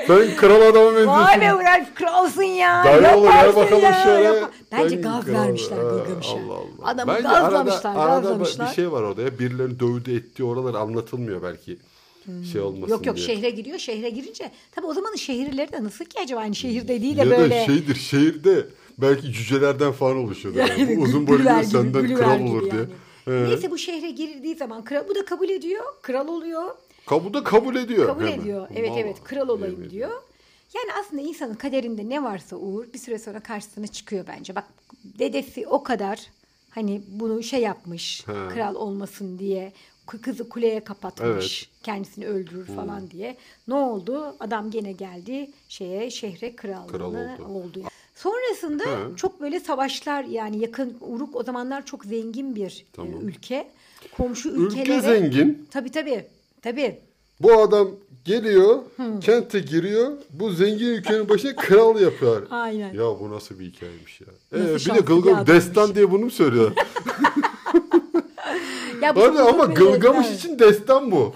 Speaker 1: Sen kral adama benziyorsun.
Speaker 2: Vay be ulan kralsın ya.
Speaker 1: Dayı olur,
Speaker 2: Yaparsın
Speaker 1: bakalım
Speaker 2: ya,
Speaker 1: şöyle.
Speaker 2: yap- Bence gaz vermişler Gılgamış'a.
Speaker 1: Allah Allah.
Speaker 2: Adamı
Speaker 1: Bence
Speaker 2: gazlamışlar,
Speaker 1: arada, arada
Speaker 2: gazlamışlar.
Speaker 1: bir şey var orada ya. Birilerinin dövdü ettiği oralar anlatılmıyor belki. Şey olmasın
Speaker 2: Hmm. Yok yok
Speaker 1: diye.
Speaker 2: şehre giriyor. Şehre girince tabii o zamanın şehirleri de nasıl ki acaba aynı şehirde değil de
Speaker 1: ya
Speaker 2: böyle.
Speaker 1: da şeydir şehirde belki cücelerden falan oluşuyordu. Yani.
Speaker 2: Yani
Speaker 1: uzun boylu senden kral olur diye.
Speaker 2: yani. Neyse bu şehre girildiği zaman kral, bu da kabul ediyor. Kral oluyor.
Speaker 1: Kabul da kabul ediyor.
Speaker 2: Kabul
Speaker 1: hemen.
Speaker 2: ediyor. Evet
Speaker 1: Vallahi
Speaker 2: evet kral olayım
Speaker 1: yemin
Speaker 2: diyor. Yani aslında insanın kaderinde ne varsa Uğur bir süre sonra karşısına çıkıyor bence. Bak dedesi o kadar hani bunu şey yapmış
Speaker 1: Ha.
Speaker 2: kral olmasın diye kızı kuleye kapatmış kendisini öldürür
Speaker 1: Hmm.
Speaker 2: falan diye. Ne oldu? Adam gene geldi şeye şehre krallığına
Speaker 1: Kral
Speaker 2: oldu. Sonrasında
Speaker 1: Ha.
Speaker 2: çok böyle savaşlar yani yakın Uruk o zamanlar çok zengin bir e,
Speaker 1: Tamam.
Speaker 2: ülke. Komşu
Speaker 1: Ülke
Speaker 2: ülkelere
Speaker 1: zengin.
Speaker 2: Tabii tabii. Tabii.
Speaker 1: Bu adam geliyor, kente giriyor. Bu zengin ülkenin başına kral yapıyor.
Speaker 2: Aynen.
Speaker 1: Ya bu nasıl bir hikayeymiş ya. Ee, bir de Gılgamış destan diye bunu mu söylüyor? *laughs*
Speaker 2: Ya bu çok
Speaker 1: ama Gılgamış için destan bu.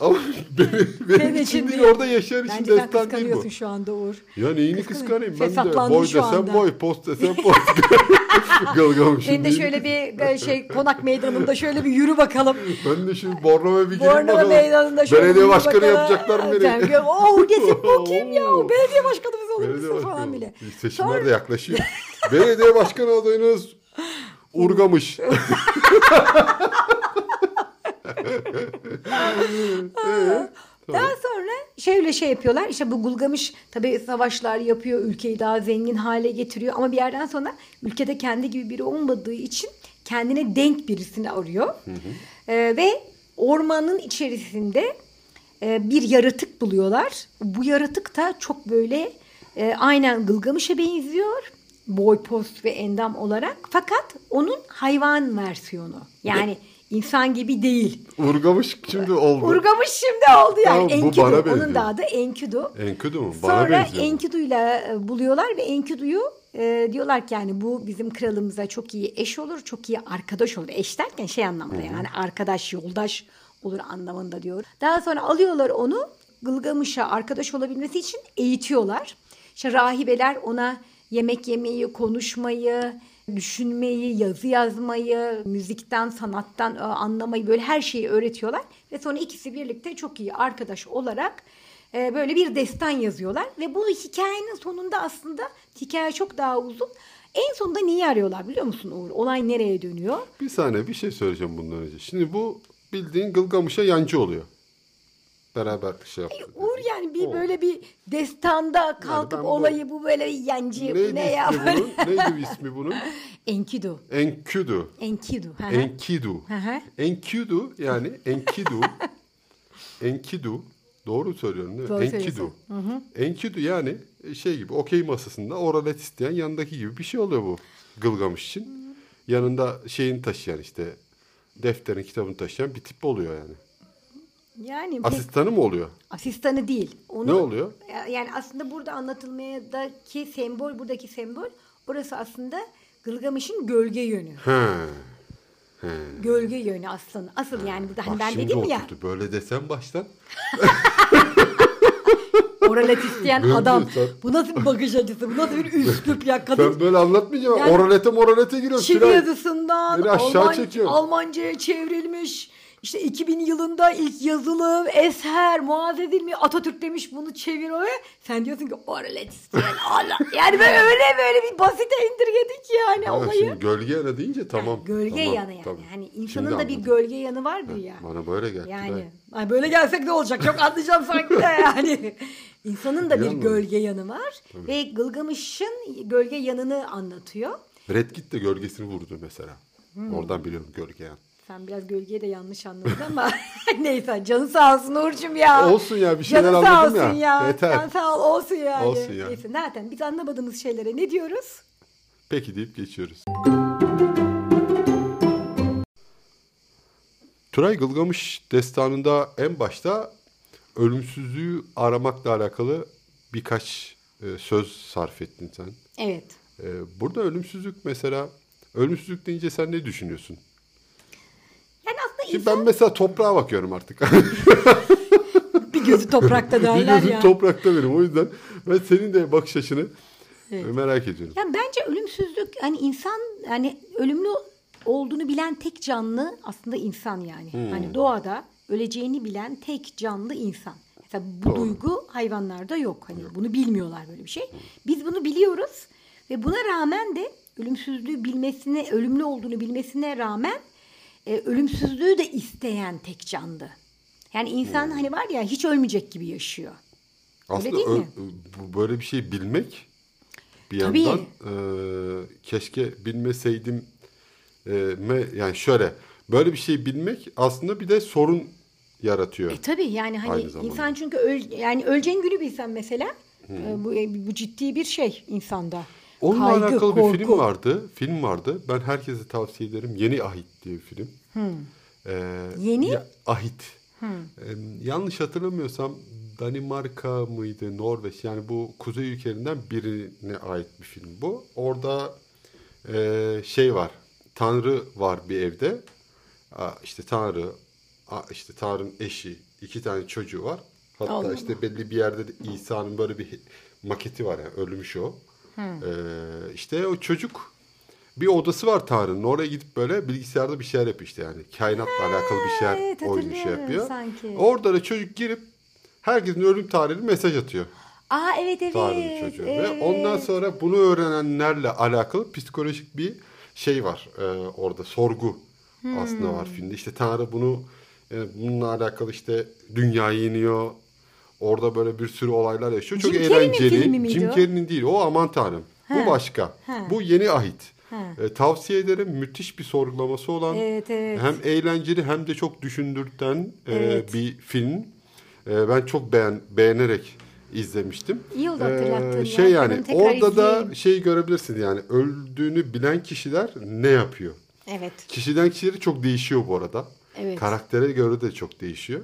Speaker 1: Ama *laughs* benim, benim için
Speaker 2: için
Speaker 1: değil orada yaşayan için
Speaker 2: Bence
Speaker 1: destan değil bu.
Speaker 2: kıskanıyorsun şu anda Uğur.
Speaker 1: Ya neyini kıskanayım ben de. Boy desem
Speaker 2: anda.
Speaker 1: boy, post desem post. *laughs* Gılgamış'ın
Speaker 2: Senin de şöyle bir e, şey konak meydanında şöyle bir yürü bakalım.
Speaker 1: Ben de şimdi Bornova'ya bir gireyim
Speaker 2: Bornova
Speaker 1: bakalım.
Speaker 2: meydanında şöyle
Speaker 1: Belediye başkanı
Speaker 2: bakalım.
Speaker 1: yapacaklar mı beni?
Speaker 2: oh desin bu kim ya?
Speaker 1: Oo.
Speaker 2: Belediye başkanımız olur musun falan bile.
Speaker 1: Seçimler
Speaker 2: Sonra-
Speaker 1: de yaklaşıyor. Belediye başkanı adayınız Urgamış. *laughs*
Speaker 2: Daha sonra şöyle şey yapıyorlar. İşte bu Gulgamış tabii savaşlar yapıyor. Ülkeyi daha zengin hale getiriyor. Ama bir yerden sonra ülkede kendi gibi biri olmadığı için kendine denk birisini arıyor. Ee, ve ormanın içerisinde e, bir yaratık buluyorlar. Bu yaratık da çok böyle e, aynen Gılgamış'a benziyor. Boy, post ve endam olarak. Fakat onun hayvan versiyonu. Yani insan gibi değil.
Speaker 1: Urgamış şimdi oldu.
Speaker 2: Urgamış şimdi oldu yani.
Speaker 1: Tamam, bu
Speaker 2: Enkidu.
Speaker 1: bana
Speaker 2: Onun
Speaker 1: benziyor.
Speaker 2: da adı Enkidu.
Speaker 1: Enkidu mu? Bana
Speaker 2: Sonra
Speaker 1: benziyor.
Speaker 2: Enkidu'yla e, buluyorlar ve Enkidu'yu e, diyorlar ki yani bu bizim kralımıza çok iyi eş olur, çok iyi arkadaş olur. Eş derken şey anlamında yani arkadaş, yoldaş olur anlamında diyor. Daha sonra alıyorlar onu Gılgamış'a arkadaş olabilmesi için eğitiyorlar. İşte rahibeler ona yemek yemeyi, konuşmayı, düşünmeyi, yazı yazmayı, müzikten, sanattan e, anlamayı böyle her şeyi öğretiyorlar. Ve sonra ikisi birlikte çok iyi arkadaş olarak e, böyle bir destan yazıyorlar. Ve bu hikayenin sonunda aslında hikaye çok daha uzun. En sonunda neyi arıyorlar biliyor musun Uğur? Olay nereye dönüyor?
Speaker 1: Bir saniye bir şey söyleyeceğim bundan önce. Şimdi bu bildiğin Gılgamış'a yancı oluyor. Beraber şey yaptı.
Speaker 2: Uğur yani bir
Speaker 1: O.
Speaker 2: böyle bir destanda kalkıp
Speaker 1: bu-
Speaker 2: olayı bu böyle
Speaker 1: Neydi
Speaker 2: ne ya böyle.
Speaker 1: bunun? Neydi ismi bunun? *laughs*
Speaker 2: Enkidu.
Speaker 1: Enkidu.
Speaker 2: Enkidu. hı hı.
Speaker 1: Enkidu.
Speaker 2: Hı hı.
Speaker 1: Enkidu yani Enkidu. *laughs* Enkidu. Doğru söylüyorum değil mi?
Speaker 2: Doğru
Speaker 1: Enkidu.
Speaker 2: söylüyorsun.
Speaker 1: Enkidu yani şey gibi okey masasında oralet isteyen yanındaki gibi bir şey oluyor bu Gılgamış için. Yanında şeyini taşıyan işte defterin kitabını taşıyan bir tip oluyor yani.
Speaker 2: Yani
Speaker 1: Asistanı mı oluyor?
Speaker 2: asistanı değil. Onu,
Speaker 1: Ne oluyor?
Speaker 2: Yani aslında burada anlatılmayadaki sembol, buradaki sembol burası aslında Gılgamış'ın gölge yönü.
Speaker 1: He.
Speaker 2: Gölge yönü aslında. Asıl yani burada hani
Speaker 1: Bak
Speaker 2: ben dedim ya.
Speaker 1: Böyle desem baştan. *laughs*
Speaker 2: oralet isteyen
Speaker 1: Gölge
Speaker 2: adam.
Speaker 1: sen-
Speaker 2: Bu nasıl bir bakış açısı? Bu nasıl bir üslup ya kadın.
Speaker 1: Ben böyle anlatmayacağım.
Speaker 2: Yani-
Speaker 1: oralete moralete giriyorum.
Speaker 2: Çin yazısından Alman. Almanca'ya çevrilmiş. İşte 2000 yılında ilk yazılı eser muaz edilmiş. Atatürk demiş bunu çevir öyle. Sen diyorsun ki *laughs* Allah. Yani böyle öyle böyle bir basite indirgedik yani
Speaker 1: Ha,
Speaker 2: olayı.
Speaker 1: şimdi gölge yanı deyince tamam.
Speaker 2: Gölge
Speaker 1: tamam,
Speaker 2: yanı yani.
Speaker 1: tamam.
Speaker 2: Hani
Speaker 1: Şimdi
Speaker 2: insanın da bir gölge yanı vardır ya.
Speaker 1: Bana böyle geldi.
Speaker 2: Yani ay böyle gelsek ne olacak? Çok anlayacağım sanki de *laughs* yani. İnsanın da bir gölge yanı var ve Gılgamış'ın gölge yanını anlatıyor.
Speaker 1: Red Kit de gölgesini vurdu mesela.
Speaker 2: Hmm.
Speaker 1: Oradan biliyorum gölge yan.
Speaker 2: Sen biraz gölgeyi de yanlış anladın ama *laughs* neyse canı sağ olsun Uğur'cum ya.
Speaker 1: Olsun ya, bir şeyler
Speaker 2: Canın sağ
Speaker 1: anladım
Speaker 2: olsun
Speaker 1: ya. Yeter.
Speaker 2: Sen sağ ol olsun yani.
Speaker 1: Olsun ya.
Speaker 2: Neyse zaten biz anlamadığımız şeylere ne diyoruz?
Speaker 1: Peki deyip geçiyoruz. Turay Gılgamış destanında en başta ölümsüzlüğü aramakla alakalı birkaç e, söz sarf ettin sen.
Speaker 2: Evet.
Speaker 1: E, burada ölümsüzlük mesela ölümsüzlük deyince sen ne düşünüyorsun? Şimdi ben mesela toprağa bakıyorum artık. *laughs*
Speaker 2: bir gözü toprakta
Speaker 1: bir
Speaker 2: derler
Speaker 1: gözüm
Speaker 2: ya.
Speaker 1: toprakta benim. O yüzden ben senin de bakış açını e, merak ediyorum.
Speaker 2: Yani bence ölümsüzlük hani insan hani ölümlü olduğunu bilen tek canlı aslında insan yani.
Speaker 1: Hmm.
Speaker 2: Hani doğada öleceğini bilen tek canlı insan. Mesela bu duygu hayvanlarda yok. Hani bunu bilmiyorlar böyle bir şey. Biz bunu biliyoruz ve buna rağmen de ölümsüzlüğü bilmesine, ölümlü olduğunu bilmesine rağmen e, ölümsüzlüğü de isteyen tek canlı. Yani insan hani var ya hiç ölmeyecek gibi yaşıyor.
Speaker 1: Aslında
Speaker 2: değil mi?
Speaker 1: böyle bir şey bilmek bir
Speaker 2: Tabii.
Speaker 1: yandan e, keşke bilmeseydim e, me, yani şöyle böyle bir şey bilmek aslında bir de sorun yaratıyor.
Speaker 2: E tabii yani hani insan çünkü öl, yani öleceğin günü bilsen mesela e, bu bu ciddi bir şey insanda.
Speaker 1: Onunla
Speaker 2: Kaygı,
Speaker 1: alakalı bir film
Speaker 2: korku.
Speaker 1: vardı. Film vardı. Ben herkese tavsiye ederim. Yeni Ahit diye bir film. Ee,
Speaker 2: Yeni?
Speaker 1: ya- Ahit. Ee, yanlış hatırlamıyorsam Danimarka mıydı, Norveç yani bu kuzey ülkelerinden birine ait bir film bu. Orada e, şey var. Tanrı var bir evde. Aa, işte Tanrı, aa, işte Tanrı'nın eşi, iki tane çocuğu var. Hatta
Speaker 2: Allah
Speaker 1: işte belli bir yerde de İsa'nın böyle bir maketi var yani ölmüş o. Ee, işte o çocuk bir odası var Tanrı'nın. Oraya gidip böyle bilgisayarda bir şeyler yapıyor işte yani. Kainatla alakalı bir şeyler
Speaker 2: evet,
Speaker 1: oyun bir şey yapıyor.
Speaker 2: sanki.
Speaker 1: Orada da çocuk girip herkesin ölüm tarihini mesaj atıyor.
Speaker 2: Aa evet evet.
Speaker 1: Tanrı'nın çocuğu. Ve
Speaker 2: evet.
Speaker 1: ondan sonra bunu öğrenenlerle alakalı psikolojik bir şey var e, orada sorgu aslında var filmde. İşte Tanrı bunu e, bununla alakalı işte dünyayı yeniyor. Orada böyle bir sürü olaylar yaşıyor. Çok
Speaker 2: Jim
Speaker 1: eğlenceli. Jim? Carrey'nin değil. O aman tanrım. Bu başka.
Speaker 2: Ha.
Speaker 1: Bu yeni ahit. E, tavsiye ederim. Müthiş bir sorgulaması olan
Speaker 2: Evet, evet.
Speaker 1: hem eğlenceli hem de çok düşündürten e,
Speaker 2: Evet.
Speaker 1: bir film. E, ben çok beğen beğenerek izlemiştim.
Speaker 2: İyi oldu hatırlattın ya.
Speaker 1: şey
Speaker 2: Ben
Speaker 1: yani orada da
Speaker 2: izleyeyim.
Speaker 1: şey görebilirsin yani öldüğünü bilen kişiler ne yapıyor?
Speaker 2: Evet.
Speaker 1: Kişiden kişiye çok değişiyor bu arada.
Speaker 2: Evet.
Speaker 1: Karaktere göre de çok değişiyor.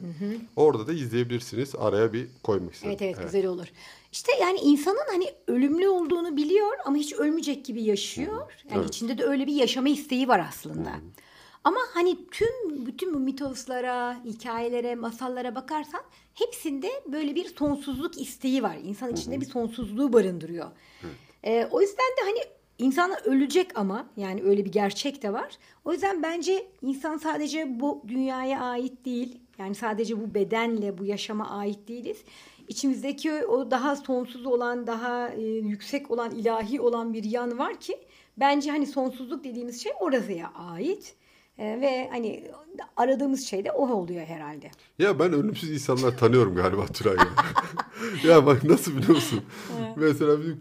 Speaker 1: Orada da izleyebilirsiniz. Araya bir koymak istedim.
Speaker 2: Evet evet güzel olur. İşte yani insanın hani ölümlü olduğunu biliyor ama hiç ölmeyecek gibi yaşıyor. Yani
Speaker 1: Evet.
Speaker 2: içinde de öyle bir yaşama isteği var aslında. Ama hani tüm bütün bu mitoslara, hikayelere, masallara bakarsan hepsinde böyle bir sonsuzluk isteği var. İnsan içinde bir sonsuzluğu barındırıyor. Ee, o yüzden de hani insanlar ölecek ama yani öyle bir gerçek de var. O yüzden bence insan sadece bu dünyaya ait değil. Yani sadece bu bedenle bu yaşama ait değiliz. İçimizdeki o daha sonsuz olan, daha e, yüksek olan, ilahi olan bir yan var ki bence hani sonsuzluk dediğimiz şey orasıya ait. E, ve hani aradığımız şey de o oluyor herhalde.
Speaker 1: Ya ben ölümsüz insanlar tanıyorum galiba Tülay ya. *laughs* ya bak nasıl biliyorsun? Mesela bir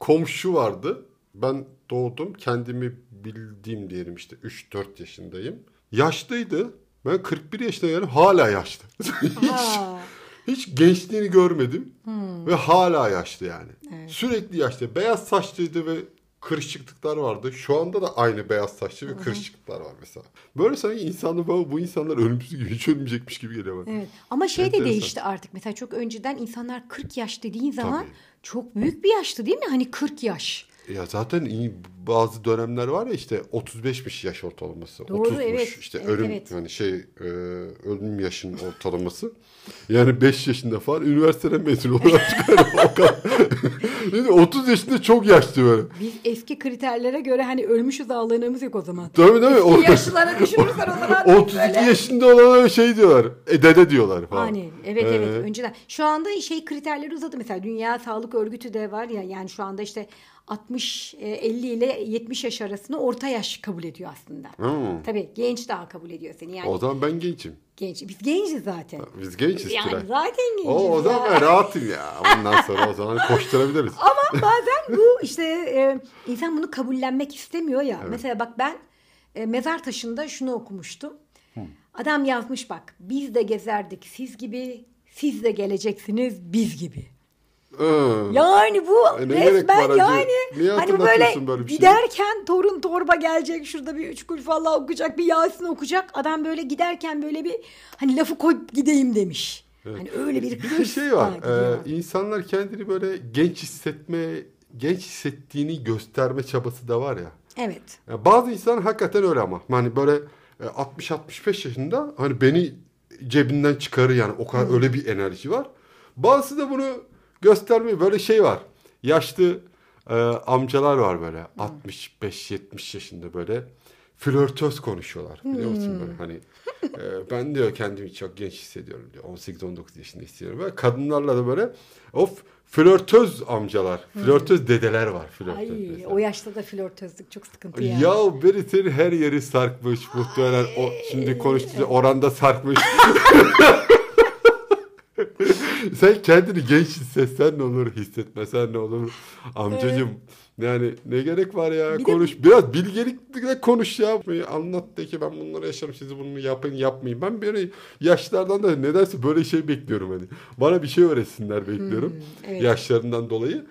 Speaker 1: komşu vardı. Ben doğdum. Kendimi bildiğim diyelim işte 3-4 yaşındayım. Yaşlıydı. Ben 41 yaşındayım. Hala yaşlı. *laughs* hiç. Hiç gençliğini görmedim. Ve hala yaşlı yani. Sürekli yaşlı. Beyaz saçlıydı ve kırışıklıklar vardı. Şu anda da aynı beyaz saçlı ve kırışıklıklar var mesela. Böyle sanki insanlar bu insanlar ölümsüz gibi hiç ölmeyecekmiş gibi geliyor bana.
Speaker 2: Evet. Ama şey de
Speaker 1: Enteresan.
Speaker 2: değişti artık. Mesela çok önceden insanlar 40 yaş dediğin zaman
Speaker 1: Tabii.
Speaker 2: çok büyük bir yaştı değil mi? Hani 40 yaş.
Speaker 1: Ya zaten iyi bazı dönemler var ya işte 35'miş yaş ortalaması.
Speaker 2: Doğru,
Speaker 1: 30'muş
Speaker 2: evet.
Speaker 1: işte
Speaker 2: Evet,
Speaker 1: ölüm
Speaker 2: evet.
Speaker 1: yani şey e, ölüm yaşının ortalaması. Yani 5 yaşında falan üniversiteden mezun olarak çıkar. Yani 30 yaşında çok yaşlı böyle.
Speaker 2: Biz eski kriterlere göre hani ölmüşüz ağlarımız yok o zaman.
Speaker 1: Tabii tabii. O,
Speaker 2: Yaşlılara düşünürsen o zaman
Speaker 1: 32
Speaker 2: böyle.
Speaker 1: yaşında olana şey diyorlar. E, dede diyorlar falan.
Speaker 2: Hani evet
Speaker 1: Ee,
Speaker 2: evet önceden. Şu anda şey kriterleri uzadı mesela Dünya Sağlık Örgütü de var ya yani şu anda işte 60 e, 50 ile 70 yaş arasını orta yaş kabul ediyor aslında.
Speaker 1: Hmm.
Speaker 2: Tabii genç daha kabul ediyor seni yani
Speaker 1: O zaman ben gençim.
Speaker 2: genç. Biz genciz zaten.
Speaker 1: Biz gençiz
Speaker 2: Yani
Speaker 1: Tülay.
Speaker 2: zaten genciz.
Speaker 1: O, o zaman ben rahatım ya. Ondan sonra o zaman koşturabiliriz. *laughs*
Speaker 2: Ama bazen bu işte e, insan bunu kabullenmek istemiyor ya. Mesela bak ben e, mezar taşında şunu okumuştum. Adam yazmış bak biz de gezerdik siz gibi siz de geleceksiniz biz gibi.
Speaker 1: Hı.
Speaker 2: Yani bu
Speaker 1: E, ne
Speaker 2: resmen
Speaker 1: var
Speaker 2: yani
Speaker 1: Niye
Speaker 2: hani böyle,
Speaker 1: böyle bir şeyi?
Speaker 2: giderken torun torba gelecek şurada bir üç kul falan okuyacak bir Yasin okuyacak. Adam böyle giderken böyle bir hani lafı koyup gideyim demiş. Hani öyle bir
Speaker 1: Bir şey var.
Speaker 2: gidiyor.
Speaker 1: e, insanlar kendini böyle genç hissetme, genç hissettiğini gösterme çabası da var ya.
Speaker 2: evet.
Speaker 1: Ya bazı insan hakikaten öyle ama. Hani böyle e, 60-65 yaşında hani beni cebinden çıkarır yani o kadar öyle bir enerji var. Bazısı da bunu göstermiyor. Böyle şey var. Yaşlı e, amcalar var böyle 65-70 yaşında böyle flörtöz konuşuyorlar. Biliyor musun böyle hani e, ben diyor kendimi çok genç hissediyorum diyor. 18-19 yaşında hissediyorum. Böyle kadınlarla da böyle of flörtöz amcalar, flörtöz dedeler var. Flörtöz
Speaker 2: Ay
Speaker 1: dedeler.
Speaker 2: o yaşta da flörtözlük çok sıkıntı ya.
Speaker 1: Ya biri senin her yeri sarkmış muhtemelen o şimdi konuştuğu oranda sarkmış. *laughs* *laughs* Sen kendini genç hissetsen ne olur, hissetmesen ne olur? Amcacım yani ne gerek var ya
Speaker 2: Bir de-
Speaker 1: konuş. Biraz bilgelikle konuş ya. Anlat de ki ben bunları yaşarım siz bunu yapın yapmayın. Ben böyle yaşlardan da nedense böyle şey bekliyorum hani. Bana bir şey öğretsinler bekliyorum.
Speaker 2: evet.
Speaker 1: Yaşlarından dolayı.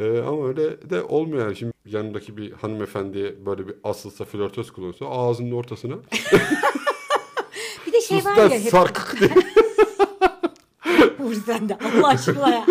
Speaker 1: Ee, ama öyle de olmuyor yani. Şimdi yanımdaki bir hanımefendiye böyle bir asılsa flörtöz kullanırsa ağzının ortasına *laughs*
Speaker 2: Bir de şey
Speaker 1: sus
Speaker 2: var ya hep
Speaker 1: sarkık diye. *laughs*
Speaker 2: Vur sen de Allah aşkına ya.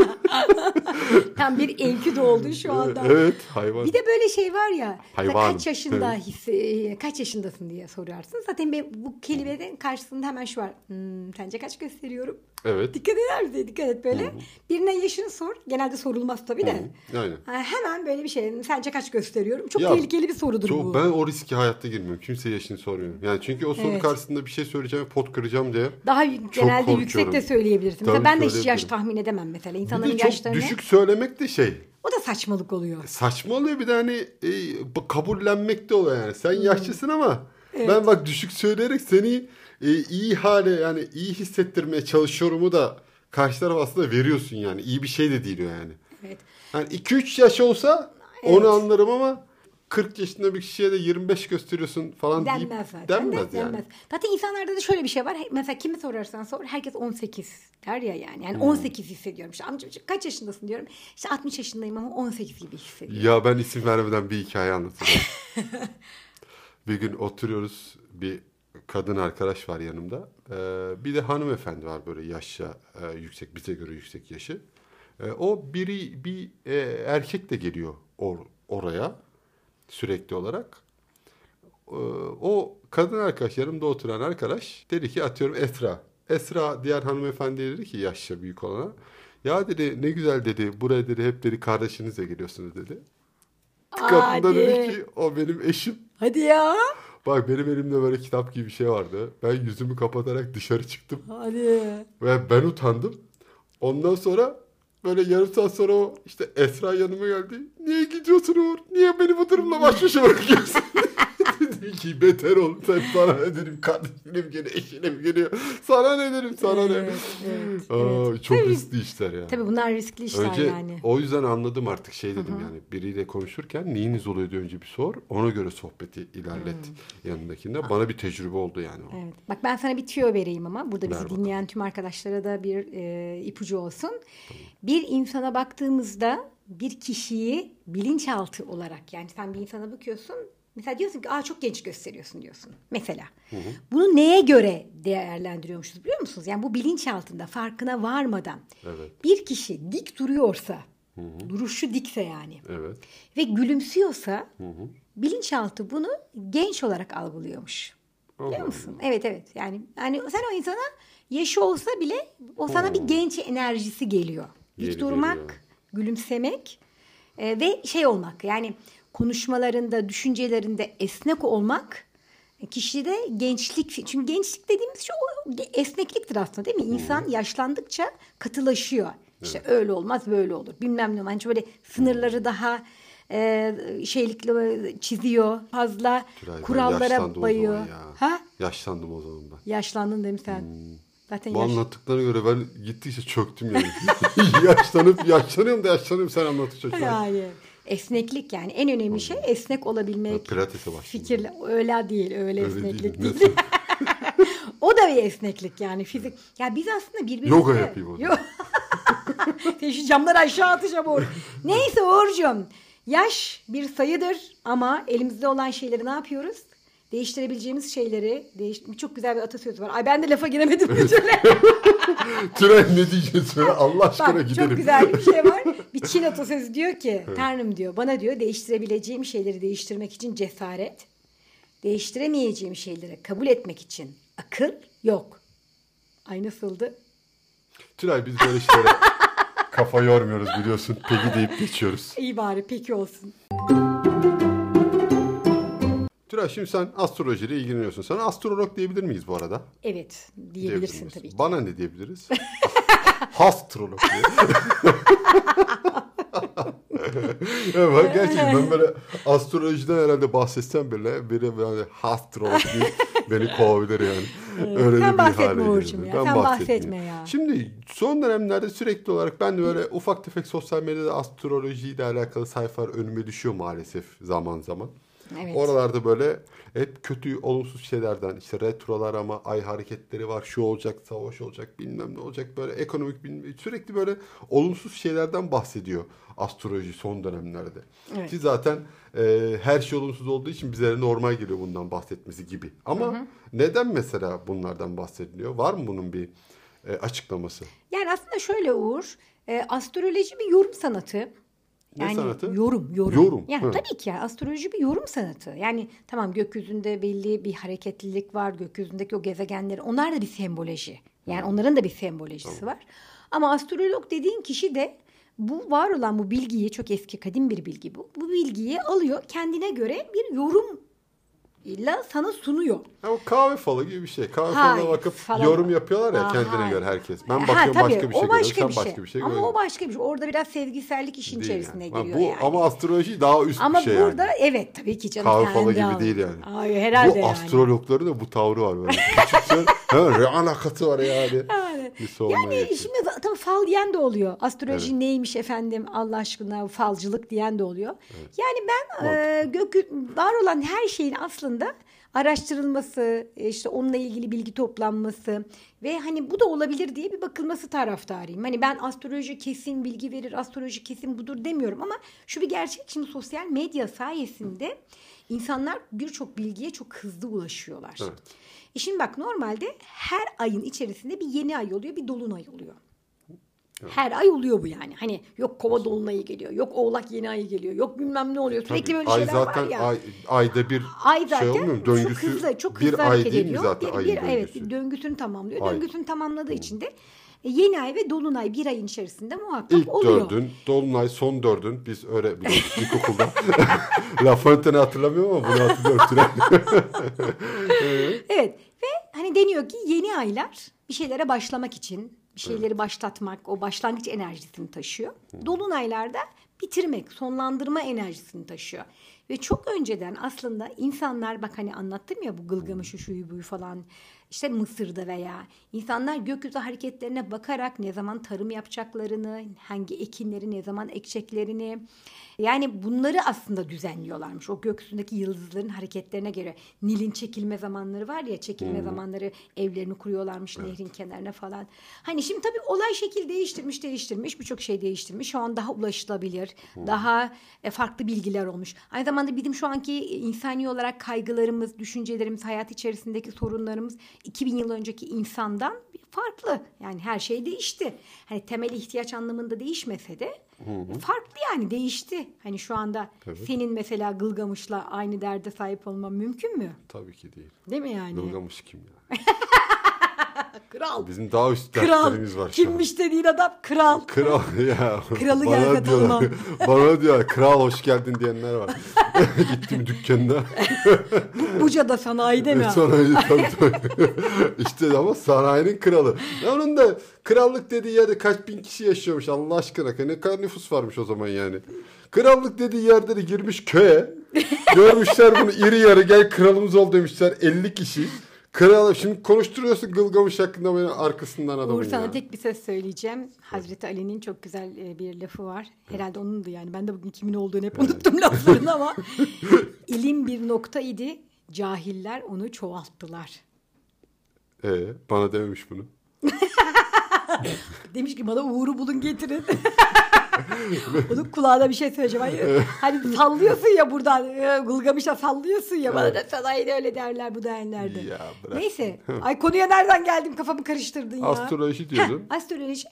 Speaker 2: Tam bir enkü oldu şu anda.
Speaker 1: evet hayvan.
Speaker 2: Bir de böyle şey var ya.
Speaker 1: Hayvan.
Speaker 2: Kaç yaşında hisse, e, kaç yaşındasın diye sorarsın. Zaten bu kelimeden karşısında hemen şu var. Hmm, sence kaç gösteriyorum?
Speaker 1: Evet.
Speaker 2: Dikkat eder misin? Dikkat et böyle. Birine yaşını sor. Genelde sorulmaz tabii de.
Speaker 1: Hı, Aynen.
Speaker 2: Hemen böyle bir şey. Sence kaç gösteriyorum? Çok
Speaker 1: Ya,
Speaker 2: tehlikeli bir sorudur
Speaker 1: Çok,
Speaker 2: bu.
Speaker 1: ben o riski hayatta girmiyorum. Kimseye yaşını sormuyorum. Yani çünkü o soru
Speaker 2: Evet.
Speaker 1: karşısında bir şey söyleyeceğim, pot kıracağım diye.
Speaker 2: Daha genelde
Speaker 1: korkuyorum.
Speaker 2: yüksek de söyleyebilirsin.
Speaker 1: Tabii
Speaker 2: Mesela ben de hiç yaş tahmin edemem mesela. İnsanların
Speaker 1: de çok düşük söylemek de şey.
Speaker 2: O da saçmalık oluyor.
Speaker 1: Saçma oluyor bir de hani e, bu kabullenmek de oluyor yani.
Speaker 2: Hmm.
Speaker 1: Sen yaşlısın ama ben bak düşük söyleyerek seni e, iyi hale yani iyi hissettirmeye çalışıyorumu da karşı taraf aslında veriyorsun yani. İyi bir şey de değil o yani.
Speaker 2: Evet.
Speaker 1: Yani 2-3 yaş olsa
Speaker 2: Evet.
Speaker 1: onu anlarım ama 40 yaşında bir kişiye de 25 gösteriyorsun falan deyip
Speaker 2: Denmez zaten.
Speaker 1: denmez
Speaker 2: de,
Speaker 1: yani.
Speaker 2: denmez. Zaten insanlarda da şöyle bir şey var. Mesela kimi sorarsan sor herkes 18 der ya yani. Yani 18 hissediyorum. İşte amca kaç yaşındasın diyorum. İşte 60 yaşındayım ama 18 gibi hissediyorum.
Speaker 1: Ya ben isim vermeden bir hikaye anlatacağım. *laughs* bir gün oturuyoruz bir kadın arkadaş var yanımda. Ee, bir de hanımefendi var böyle yaşça e, yüksek bize göre yüksek yaşı. E, o biri bir e, erkek de geliyor or- oraya sürekli olarak. E, o kadın arkadaş yanımda oturan arkadaş dedi ki atıyorum Esra. Esra diğer hanımefendiye dedi ki yaşça büyük olana. Ya dedi ne güzel dedi buraya dedi hep dedi kardeşinizle geliyorsunuz dedi. Kadın da dedi ki o benim eşim.
Speaker 2: Hadi ya.
Speaker 1: Bak benim elimde böyle kitap gibi bir şey vardı. Ben yüzümü kapatarak dışarı çıktım.
Speaker 2: Hadi.
Speaker 1: Ve ben utandım. Ondan sonra böyle yarım saat sonra o işte Esra yanıma geldi. Niye gidiyorsun Uğur? Niye beni bu durumla baş başa bırakıyorsun? Dedim ki beter ol. Sen sana ne derim? Kardeşim gene eşinim geliyor. Sana ne derim? Sana ne?
Speaker 2: Evet, evet,
Speaker 1: Aa,
Speaker 2: evet.
Speaker 1: Çok
Speaker 2: Tabii-
Speaker 1: riskli işler ya.
Speaker 2: Tabii bunlar riskli işler
Speaker 1: Önce
Speaker 2: yani.
Speaker 1: o yüzden anladım artık şey dedim yani biriyle konuşurken neyiniz oluyor diye önce bir sor. Ona göre sohbeti ilerlet yanındakinde. Bana bir tecrübe oldu yani o.
Speaker 2: Evet. Bak ben sana bir tüyo vereyim ama burada bizi
Speaker 1: Ver bakalım.
Speaker 2: dinleyen tüm arkadaşlara da bir e, ipucu olsun. Bir insana baktığımızda bir kişiyi bilinçaltı olarak yani sen bir insana bakıyorsun mesela diyorsun ki Aa, çok genç gösteriyorsun diyorsun mesela. Bunu neye göre değerlendiriyormuşuz biliyor musunuz? Yani bu bilinçaltında farkına varmadan
Speaker 1: Evet.
Speaker 2: bir kişi dik duruyorsa duruşu dikse yani
Speaker 1: Evet.
Speaker 2: ve gülümsüyorsa bilinçaltı bunu genç olarak algılıyormuş. Biliyor
Speaker 1: Allah
Speaker 2: musun? Evet evet. Yani yani sen o insana yaşı olsa bile o sana bir genç enerjisi geliyor. Dik
Speaker 1: Geri
Speaker 2: durmak,
Speaker 1: geliyor.
Speaker 2: gülümsemek e, ve şey olmak. Yani konuşmalarında, düşüncelerinde esnek olmak e, kişide gençlik çünkü gençlik dediğimiz şey esnekliktir aslında değil mi? İnsan yaşlandıkça katılaşıyor. İşte öyle olmaz böyle olur. Bilmem ne. Yani böyle sınırları daha e, şeylikle çiziyor. Fazla
Speaker 1: Tülay,
Speaker 2: kurallara bayıyor.
Speaker 1: ya.
Speaker 2: Ha?
Speaker 1: Yaşlandım o zaman ben.
Speaker 2: Yaşlandın değil mi sen? Zaten
Speaker 1: Bu
Speaker 2: yaş...
Speaker 1: anlattıklarına göre ben gittikçe çöktüm yani. *laughs* Yaşlanıp yaşlanıyorum da yaşlanıyorum sen anlattıkça.
Speaker 2: Yani esneklik yani en önemli şey esnek olabilmek.
Speaker 1: Pilates'e başladım.
Speaker 2: Fikirle öyle değil öyle,
Speaker 1: Öyle
Speaker 2: esneklik
Speaker 1: değil.
Speaker 2: değil. *laughs* o da bir esneklik yani fizik. Ya biz aslında birbirimizle...
Speaker 1: Yoga yapayım o zaman.
Speaker 2: Yok. Sen şu camları aşağı atacağım Uğur. Neyse Uğur'cum. Yaş bir sayıdır ama elimizde olan şeyleri ne yapıyoruz? Değiştirebileceğimiz şeyleri, değiş... çok güzel bir atasözü var. Ay ben de lafa giremedim bir türlü. *laughs*
Speaker 1: Tülay ne diyeceksin söyle Allah aşkına
Speaker 2: Bak
Speaker 1: gidelim.
Speaker 2: çok güzel bir şey var. Bir Çin *laughs* atasözü diyor ki Tanrım diyor bana diyor değiştirebileceğim şeyleri değiştirmek için cesaret, değiştiremeyeceğim şeyleri kabul etmek için akıl yok. Ay nasıldı?
Speaker 1: Tülay biz böyle şeylere kafa yormuyoruz biliyorsun. Peki deyip geçiyoruz.
Speaker 2: İyi bari peki olsun.
Speaker 1: Tülay şimdi sen astrolojiyle ilgileniyorsun. Sana astrolog diyebilir miyiz bu arada?
Speaker 2: Evet
Speaker 1: Diyebilir
Speaker 2: diyebilirsin tabii ki.
Speaker 1: Bana ne diyebiliriz? *laughs* Hastrolog diye. *laughs* ya gerçekten ben böyle astrolojiden herhalde bahsetsem bile biri yani astrolog deyip beni kovabilir yani. Öyle
Speaker 2: sen
Speaker 1: bir
Speaker 2: bahsetme Uğur'cum ya,
Speaker 1: Ben
Speaker 2: sen bahsetme ya.
Speaker 1: Şimdi son dönemlerde sürekli olarak ben de böyle ufak tefek sosyal medyada astrolojiyle alakalı sayfalar önüme düşüyor maalesef zaman zaman.
Speaker 2: Evet.
Speaker 1: Oralarda böyle hep kötü olumsuz şeylerden işte retrolar ama ay hareketleri var şu olacak savaş olacak bilmem ne olacak böyle ekonomik bilmem, sürekli böyle olumsuz şeylerden bahsediyor astroloji son dönemlerde.
Speaker 2: Evet.
Speaker 1: Ki zaten e, her şey olumsuz olduğu için bize normal geliyor bundan bahsetmesi gibi. Ama neden mesela bunlardan bahsediliyor? Var mı bunun bir e, açıklaması?
Speaker 2: Yani aslında şöyle Uğur, e, astroloji bir yorum sanatı.
Speaker 1: Ne
Speaker 2: Yani
Speaker 1: sanatı?
Speaker 2: yorum, yorum.
Speaker 1: Yorum,
Speaker 2: Yani tabii ki ya, astroloji bir yorum sanatı. Yani tamam gökyüzünde belli bir hareketlilik var. Gökyüzündeki o gezegenleri onlar da bir semboloji. Yani onların da bir sembolojisi var. Ama astrolog dediğin kişi de bu var olan bu bilgiyi çok eski kadim bir bilgi bu. Bu bilgiyi alıyor kendine göre bir yorum ile sana sunuyor.
Speaker 1: Ha, o kahve falı gibi bir şey. Kahve
Speaker 2: Hayır,
Speaker 1: falına bakıp
Speaker 2: falan.
Speaker 1: yorum yapıyorlar ya
Speaker 2: Aa,
Speaker 1: kendine göre herkes. Ben
Speaker 2: Ha,
Speaker 1: bakıyorum
Speaker 2: tabii,
Speaker 1: başka bir şey
Speaker 2: o
Speaker 1: görüyorum.
Speaker 2: başka
Speaker 1: Sen
Speaker 2: bir
Speaker 1: başka bir şey
Speaker 2: Ama o başka bir şey. Orada biraz sevgisellik işin
Speaker 1: Değil
Speaker 2: içerisine
Speaker 1: yani. Ha,
Speaker 2: giriyor
Speaker 1: bu,
Speaker 2: yani.
Speaker 1: Ama astroloji daha üst
Speaker 2: Ama
Speaker 1: bir şey
Speaker 2: burada
Speaker 1: yani.
Speaker 2: evet tabii ki canım.
Speaker 1: Kahve falı gibi değil yani.
Speaker 2: Hayır herhalde
Speaker 1: Bu
Speaker 2: yani.
Speaker 1: astrologların da bu tavrı var böyle. Küçüksen *laughs* hemen alakası var yani. Bir sormaya
Speaker 2: yani
Speaker 1: geçiyor.
Speaker 2: şimdi tabii fal diyen de oluyor. Astroloji
Speaker 1: Evet.
Speaker 2: neymiş efendim Allah aşkına falcılık diyen de oluyor. Yani ben e, gök var olan her şeyin aslında araştırılması, e, işte onunla ilgili bilgi toplanması ve hani bu da olabilir diye bir bakılması taraftarıyım. Hani ben astroloji kesin bilgi verir, astroloji kesin budur demiyorum ama şu bir gerçek şimdi sosyal medya sayesinde insanlar birçok bilgiye çok hızlı ulaşıyorlar.
Speaker 1: Evet.
Speaker 2: E şimdi bak normalde her ayın içerisinde bir yeni ay oluyor, bir dolunay oluyor. Her ay oluyor bu yani. Hani yok kova dolunayı geliyor, yok oğlak yeni ayı geliyor, yok bilmem ne oluyor. Sürekli
Speaker 1: Tabii,
Speaker 2: böyle
Speaker 1: ay
Speaker 2: şeyler
Speaker 1: zaten
Speaker 2: var ya.
Speaker 1: ay, ayda bir
Speaker 2: Ay
Speaker 1: şey
Speaker 2: zaten
Speaker 1: olmuyor mu?
Speaker 2: çok
Speaker 1: Döngüsü
Speaker 2: hızlı, çok
Speaker 1: bir
Speaker 2: hızlı
Speaker 1: ay
Speaker 2: hareket
Speaker 1: değil mi zaten
Speaker 2: bir,
Speaker 1: ayın
Speaker 2: bir, evet,
Speaker 1: döngüsü?
Speaker 2: bir döngüsünü tamamlıyor.
Speaker 1: Ay.
Speaker 2: Döngüsünü tamamladığı için de e, yeni ay ve dolunay bir ayın içerisinde muhakkak
Speaker 1: İlk
Speaker 2: oluyor.
Speaker 1: dördün, dolunay son dördün biz öyle biliyorduk ilkokulda. *laughs* La Fontaine'i hatırlamıyorum ama bunu hatırlıyorum. *laughs*
Speaker 2: Evet ve hani deniyor ki yeni aylar bir şeylere başlamak için bir şeyleri başlatmak o başlangıç enerjisini taşıyor. Dolunaylarda bitirmek, sonlandırma enerjisini taşıyor. Ve çok önceden aslında insanlar bak hani anlattım ya bu Gılgamış'ı şuyu buyu falan işte Mısır'da veya insanlar gökyüzü hareketlerine bakarak ne zaman tarım yapacaklarını, hangi ekinleri ne zaman ekeceklerini yani bunları aslında düzenliyorlarmış. O gökyüzündeki yıldızların hareketlerine göre. Nil'in çekilme zamanları var ya çekilme zamanları evlerini kuruyorlarmış nehrin kenarına falan. Hani şimdi tabii olay şekil değiştirmiş değiştirmiş birçok şey değiştirmiş. Şu an daha ulaşılabilir. Daha e, farklı bilgiler olmuş. Aynı zamanda bizim şu anki insani olarak kaygılarımız, düşüncelerimiz, hayat içerisindeki sorunlarımız 2000 yıl önceki insandan farklı. Yani her şey değişti. Hani temel ihtiyaç anlamında değişmese de farklı yani değişti. Hani şu anda
Speaker 1: Tabii.
Speaker 2: senin mesela Gılgamış'la aynı derde sahip olman mümkün mü?
Speaker 1: Tabii ki değil.
Speaker 2: Değil mi yani?
Speaker 1: Gılgamış kim ya? *laughs*
Speaker 2: Kral.
Speaker 1: Bizim daha üst dertlerimiz var şu an.
Speaker 2: Kimmiş dediğin adam kral.
Speaker 1: Kral ya.
Speaker 2: Kralı
Speaker 1: diyorlar,
Speaker 2: tanımam. *laughs*
Speaker 1: bana diyor kral hoş geldin diyenler var. *laughs* Gittim dükkanına.
Speaker 2: Buca'da sanayide mi?
Speaker 1: Sanayi tabii, tabii. *laughs* işte ama sanayinin kralı. Ya onun da krallık dediği yerde kaç bin kişi yaşıyormuş Allah aşkına. Ne kadar nüfus varmış o zaman yani. Krallık dediği yerde de girmiş köye. Görmüşler bunu iri yarı gel kralımız ol demişler 50 kişi. Kral şimdi konuşturuyorsun Gılgamış hakkında beni arkasından adamın
Speaker 2: Uğur sana
Speaker 1: ya.
Speaker 2: tek bir söz söyleyeceğim. Hazreti Ali'nin çok güzel e, bir lafı var. Herhalde onundu yani. Ben de bugün kimin olduğunu hep unuttum laflarını ama. *laughs* İlim bir nokta idi. Cahiller onu çoğalttılar.
Speaker 1: Ee, bana dememiş bunu. *laughs*
Speaker 2: Demiş ki bana Uğur'u bulun getirin. *laughs* *laughs* Onun kulağına bir şey söyleyeceğim. Hani, *laughs* hani sallıyorsun ya buradan. e, Gılgamış'a sallıyorsun ya. Bana da sanayide öyle derler bu derlerdi.
Speaker 1: Ya bırak.
Speaker 2: Neyse. *laughs* Ay konuya nereden geldim kafamı karıştırdın ya.
Speaker 1: Astroloji diyordun.
Speaker 2: Heh, astroloji.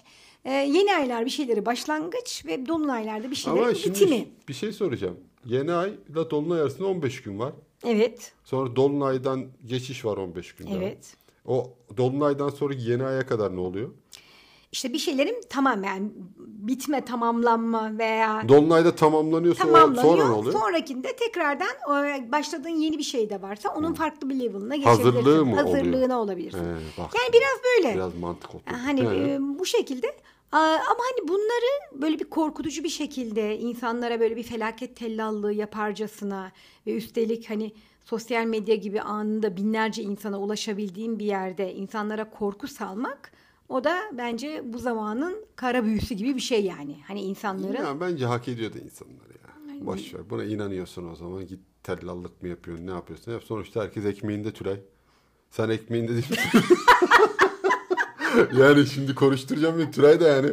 Speaker 2: Ee, yeni aylar bir şeyleri başlangıç ve dolunaylarda bir şeylerin
Speaker 1: Ama şimdi
Speaker 2: bitimi.
Speaker 1: bir şey soracağım. Yeni ay ile dolunay arasında 15 gün var.
Speaker 2: Evet.
Speaker 1: Sonra dolunaydan geçiş var 15 gün daha.
Speaker 2: Evet.
Speaker 1: O dolunaydan sonra yeni aya kadar ne oluyor?
Speaker 2: İşte bir şeylerin tamam yani bitme, tamamlanma veya
Speaker 1: Dolunayda tamamlanıyorsa o
Speaker 2: tamamlanıyor.
Speaker 1: sonra ne oluyor?
Speaker 2: Sonrakinde tekrardan başladığın yeni bir şey de varsa onun farklı bir level'ına geçebilirsin.
Speaker 1: Hazırlığı mı
Speaker 2: Hazırlığına
Speaker 1: oluyor?
Speaker 2: olabilirsin.
Speaker 1: He, bak.
Speaker 2: Yani biraz böyle.
Speaker 1: Biraz mantık oldu.
Speaker 2: Hani
Speaker 1: He.
Speaker 2: e, bu şekilde ama hani bunları böyle bir korkutucu bir şekilde insanlara böyle bir felaket tellallığı yaparcasına ve üstelik hani sosyal medya gibi anında binlerce insana ulaşabildiğim bir yerde insanlara korku salmak o da bence bu zamanın kara büyüsü gibi bir şey yani. Hani insanların
Speaker 1: Ya bence hak ediyor da insanlar ya. Boş ver. Buna inanıyorsun o zaman. Git tellallık mı yapıyorsun? Ne yapıyorsun? Yap. Sonuçta herkes ekmeğinde Tülay. Sen ekmeğinde değil *laughs* yani şimdi konuşturacağım bir Tülay da yani.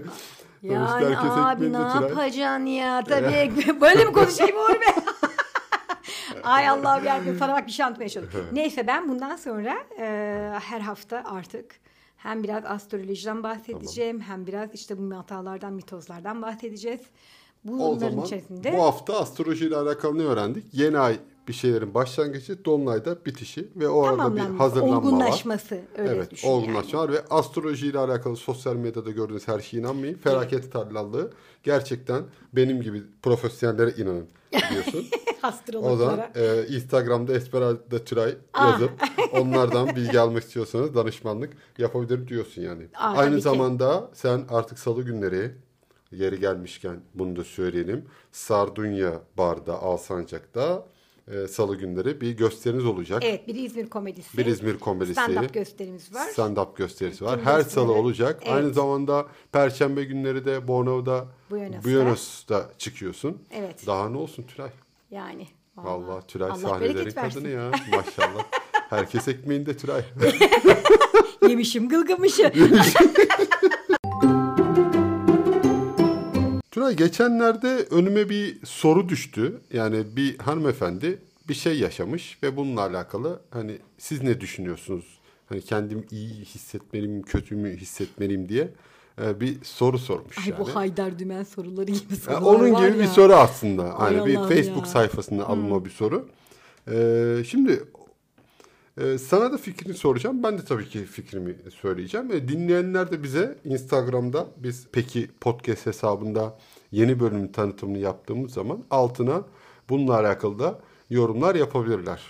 Speaker 1: Sonuçta
Speaker 2: yani abi ne yapacaksın ya tabii böyle mi konuşayım Uğur Bey? *laughs* Ay Allah'ım yarabbim sana bak bir şey anlatmaya çalışıyorum. Neyse ben bundan sonra e, her hafta artık hem biraz astrolojiden bahsedeceğim hem biraz işte bu hatalardan mitozlardan bahsedeceğiz.
Speaker 1: O
Speaker 2: Bunların
Speaker 1: zaman
Speaker 2: içerisinde
Speaker 1: bu hafta astrolojiyle alakalı ne öğrendik? Yeni ay bir şeylerin başlangıcı, dolunayda bitişi ve o arada bir hazırlanma var.
Speaker 2: olgunlaşması öyle
Speaker 1: Evet,
Speaker 2: düşün
Speaker 1: olgunlaşma
Speaker 2: yani.
Speaker 1: var ve astrolojiyle alakalı sosyal medyada gördüğünüz her şeye inanmayın. Felaket tarlallığı gerçekten benim gibi profesyonellere inanın diyorsun. *laughs* o zaman
Speaker 2: Astrologlara.
Speaker 1: e, Instagram'da Esperanto Tülay
Speaker 2: Ah.
Speaker 1: yazıp *laughs* onlardan bilgi almak istiyorsanız danışmanlık yapabilirim diyorsun yani.
Speaker 2: Aa,
Speaker 1: Aynı
Speaker 2: ki.
Speaker 1: zamanda sen artık salı günleri yeri gelmişken bunu da söyleyelim. Sardunya Bar'da Alsancak'ta e, salı günleri bir gösteriniz olacak.
Speaker 2: Evet bir İzmir komedisi.
Speaker 1: Bir İzmir komedisi.
Speaker 2: Stand-up gösterimiz var.
Speaker 1: Stand-up gösterisi var.
Speaker 2: Tüm
Speaker 1: Her salı olacak.
Speaker 2: Evet.
Speaker 1: Aynı zamanda perşembe günleri de Bornova'da
Speaker 2: Buenos'ta.
Speaker 1: Buenos'ta çıkıyorsun.
Speaker 2: Evet.
Speaker 1: Daha ne olsun Tülay?
Speaker 2: Yani.
Speaker 1: Vallahi Tülay
Speaker 2: Allah
Speaker 1: sahnelerin kadını ya. Maşallah. *laughs* Herkes ekmeğinde Tülay. *laughs*
Speaker 2: Yemişim gılgamışı. *laughs*
Speaker 1: Tülay geçenlerde önüme bir soru düştü. Yani bir hanımefendi bir şey yaşamış ve bununla alakalı hani siz ne düşünüyorsunuz? Hani kendim iyi hissetmeliyim, kötü mü hissetmeliyim diye e, bir soru sormuş
Speaker 2: Ay
Speaker 1: yani.
Speaker 2: bu Haydar Dümen soruları gibi
Speaker 1: Ya
Speaker 2: sorular
Speaker 1: onun
Speaker 2: var
Speaker 1: gibi bir
Speaker 2: ya.
Speaker 1: soru aslında.
Speaker 2: Ay
Speaker 1: Hani bir Facebook
Speaker 2: ya.
Speaker 1: sayfasında alınma bir soru. Ee, şimdi e, sana da fikrini soracağım. Ben de tabii ki fikrimi söyleyeceğim. E, dinleyenler de bize Instagram'da biz peki podcast hesabında yeni bölümün tanıtımını yaptığımız zaman altına bununla alakalı da yorumlar yapabilirler.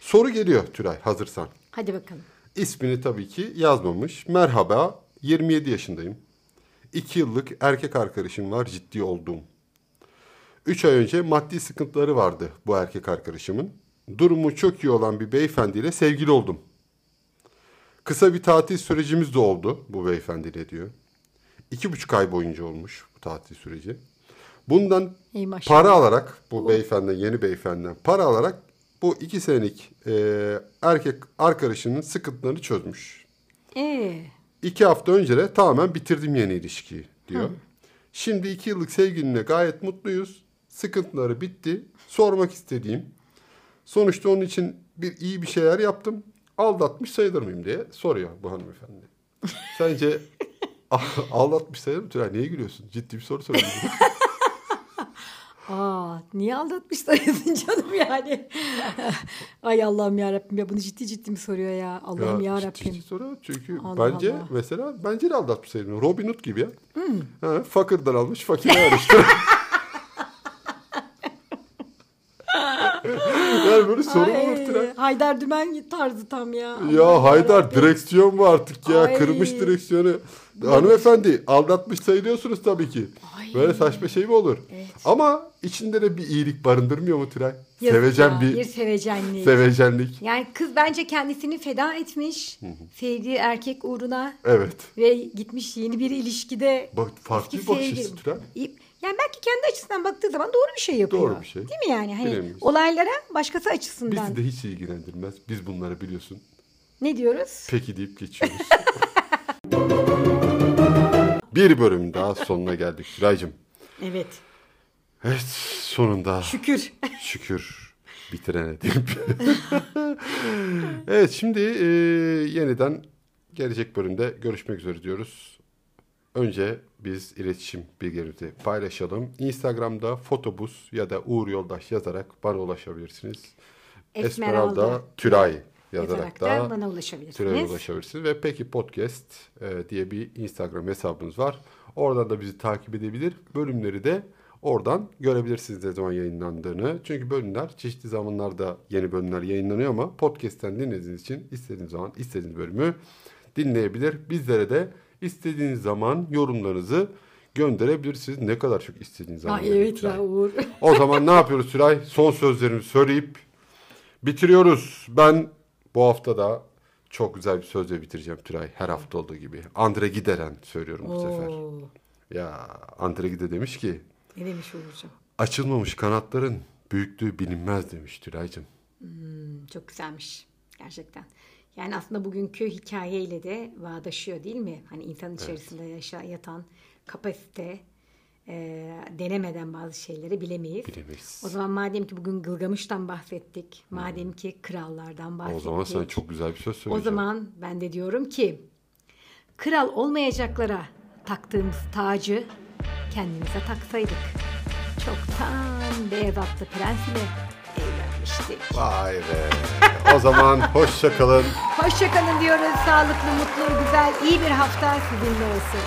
Speaker 1: Soru geliyor Tülay hazırsan.
Speaker 2: Hadi bakalım.
Speaker 1: İsmini tabii ki yazmamış. Merhaba, 27 yaşındayım. 2 yıllık erkek arkadaşım var ciddi olduğum. 3 ay önce maddi sıkıntıları vardı bu erkek arkadaşımın. Durumu çok iyi olan bir beyefendiyle sevgili oldum. Kısa bir tatil sürecimiz de oldu bu beyefendiyle diyor. İki buçuk ay boyunca olmuş bu tatil süreci. Bundan para alarak bu beyefendi yeni beyefendiden para alarak bu iki senelik e, erkek arkadaşının sıkıntılarını çözmüş.
Speaker 2: Ee,
Speaker 1: İki hafta önce de tamamen bitirdim yeni ilişkiyi diyor. Şimdi iki yıllık sevgilimle gayet mutluyuz. Sıkıntıları bitti. Sormak istediğim sonuçta onun için bir iyi bir şeyler yaptım. Aldatmış sayılır mıyım diye soruyor bu hanımefendi. *laughs* Sence aldatmış sayılır mı? Tülay niye gülüyorsun? Ciddi bir soru soruyorum. *laughs*
Speaker 2: aa niye aldatmışlar yazın canım yani. *laughs* Ay Allah'ım ya Rabbim ya bunu ciddi ciddi mi soruyor ya? Allah'ım ya,
Speaker 1: ciddi
Speaker 2: Rabbim.
Speaker 1: ciddi soru. Çünkü
Speaker 2: Allah
Speaker 1: bence
Speaker 2: Allah.
Speaker 1: mesela bence de aldatmış sayılır. Robin Hood gibi ya.
Speaker 2: Hmm.
Speaker 1: Ha, fakirden almış fakire yarıştı. Yani böyle soru mu olur
Speaker 2: Ay,
Speaker 1: Tülay?
Speaker 2: Haydar Dümen tarzı tam ya.
Speaker 1: Ya Haydar
Speaker 2: yarabbim.
Speaker 1: direksiyon mu artık ya?
Speaker 2: Ay.
Speaker 1: Kırmış direksiyonu. Hanımefendi aldatmış sayılıyorsunuz tabii ki.
Speaker 2: Ay.
Speaker 1: Böyle saçma şey mi olur?
Speaker 2: Evet.
Speaker 1: Ama içinde de bir iyilik barındırmıyor mu Tülay?
Speaker 2: Yazık
Speaker 1: Sevecen
Speaker 2: ya,
Speaker 1: bir,
Speaker 2: bir sevecenlik.
Speaker 1: sevecenlik.
Speaker 2: yani kız bence kendisini feda etmiş. sevdiği erkek uğruna
Speaker 1: Evet.
Speaker 2: ve gitmiş yeni bir ilişkide
Speaker 1: Bak, farklı bir bakış açısı Tülay.
Speaker 2: Yani belki kendi açısından baktığı zaman doğru bir şey yapıyor.
Speaker 1: Doğru bir şey.
Speaker 2: Değil mi yani? Hani
Speaker 1: Bilemeyiz.
Speaker 2: olaylara başkası açısından.
Speaker 1: Bizi de hiç ilgilendirmez. Biz bunları biliyorsun.
Speaker 2: Ne diyoruz?
Speaker 1: Peki deyip geçiyoruz. *laughs* bir bölüm daha sonuna geldik Tülay'cığım.
Speaker 2: Evet.
Speaker 1: Evet sonunda
Speaker 2: Şükür.
Speaker 1: şükür bitirene deyip. *laughs* evet şimdi e, yeniden gelecek bölümde görüşmek üzere diyoruz. Önce biz iletişim bilgilerimizi paylaşalım. Instagram'da fotobus ya da Uğur Yoldaş yazarak bana ulaşabilirsiniz.
Speaker 2: Esmeralda
Speaker 1: Tülay
Speaker 2: Yazarak
Speaker 1: yazarak
Speaker 2: da bana ulaşabilirsiniz.
Speaker 1: Ulaşabilirsiniz. Ve peki podcast e, diye bir Instagram hesabımız var. Oradan da bizi takip edebilir. Bölümleri de oradan görebilirsiniz ne zaman yayınlandığını. Çünkü bölümler çeşitli zamanlarda yeni bölümler yayınlanıyor ama podcast'ten dinlediğiniz için istediğiniz zaman istediğiniz bölümü dinleyebilir. Bizlere de İstediğiniz zaman yorumlarınızı gönderebilirsiniz. Ne kadar çok istediğiniz zaman.
Speaker 2: Ay evet ya Uğur. *laughs*
Speaker 1: O zaman ne yapıyoruz Tülay? Son sözlerimi söyleyip bitiriyoruz. Ben bu hafta da çok güzel bir sözle bitireceğim Tülay. Her hafta olduğu gibi. Andre Gideren söylüyorum bu sefer.
Speaker 2: Oo,
Speaker 1: Ya Andre Gide demiş ki
Speaker 2: ne demiş Uğur'cum?
Speaker 1: açılmamış kanatların büyüklüğü bilinmez demiş Tülay'cığım.
Speaker 2: Hmm, çok güzelmiş gerçekten. Yani aslında bugünkü hikayeyle de bağdaşıyor değil mi? Hani insan içerisinde yaşa, yatan kapasite e, denemeden bazı şeyleri bilemeyiz.
Speaker 1: Bilemeyiz.
Speaker 2: O zaman madem ki bugün Gılgamış'tan bahsettik, madem ki krallardan bahsettik.
Speaker 1: O zaman sana çok güzel bir söz
Speaker 2: O
Speaker 1: söyleyeceğim.
Speaker 2: zaman ben de diyorum ki kral olmayacaklara taktığımız tacı kendimize taksaydık. Çoktan beyaz atlı prens ile evlenmiştik.
Speaker 1: Vay be. O zaman *laughs* hoşça kalın.
Speaker 2: Hoşçakalın diyoruz. Sağlıklı, mutlu, güzel, iyi bir hafta sizinle olsun.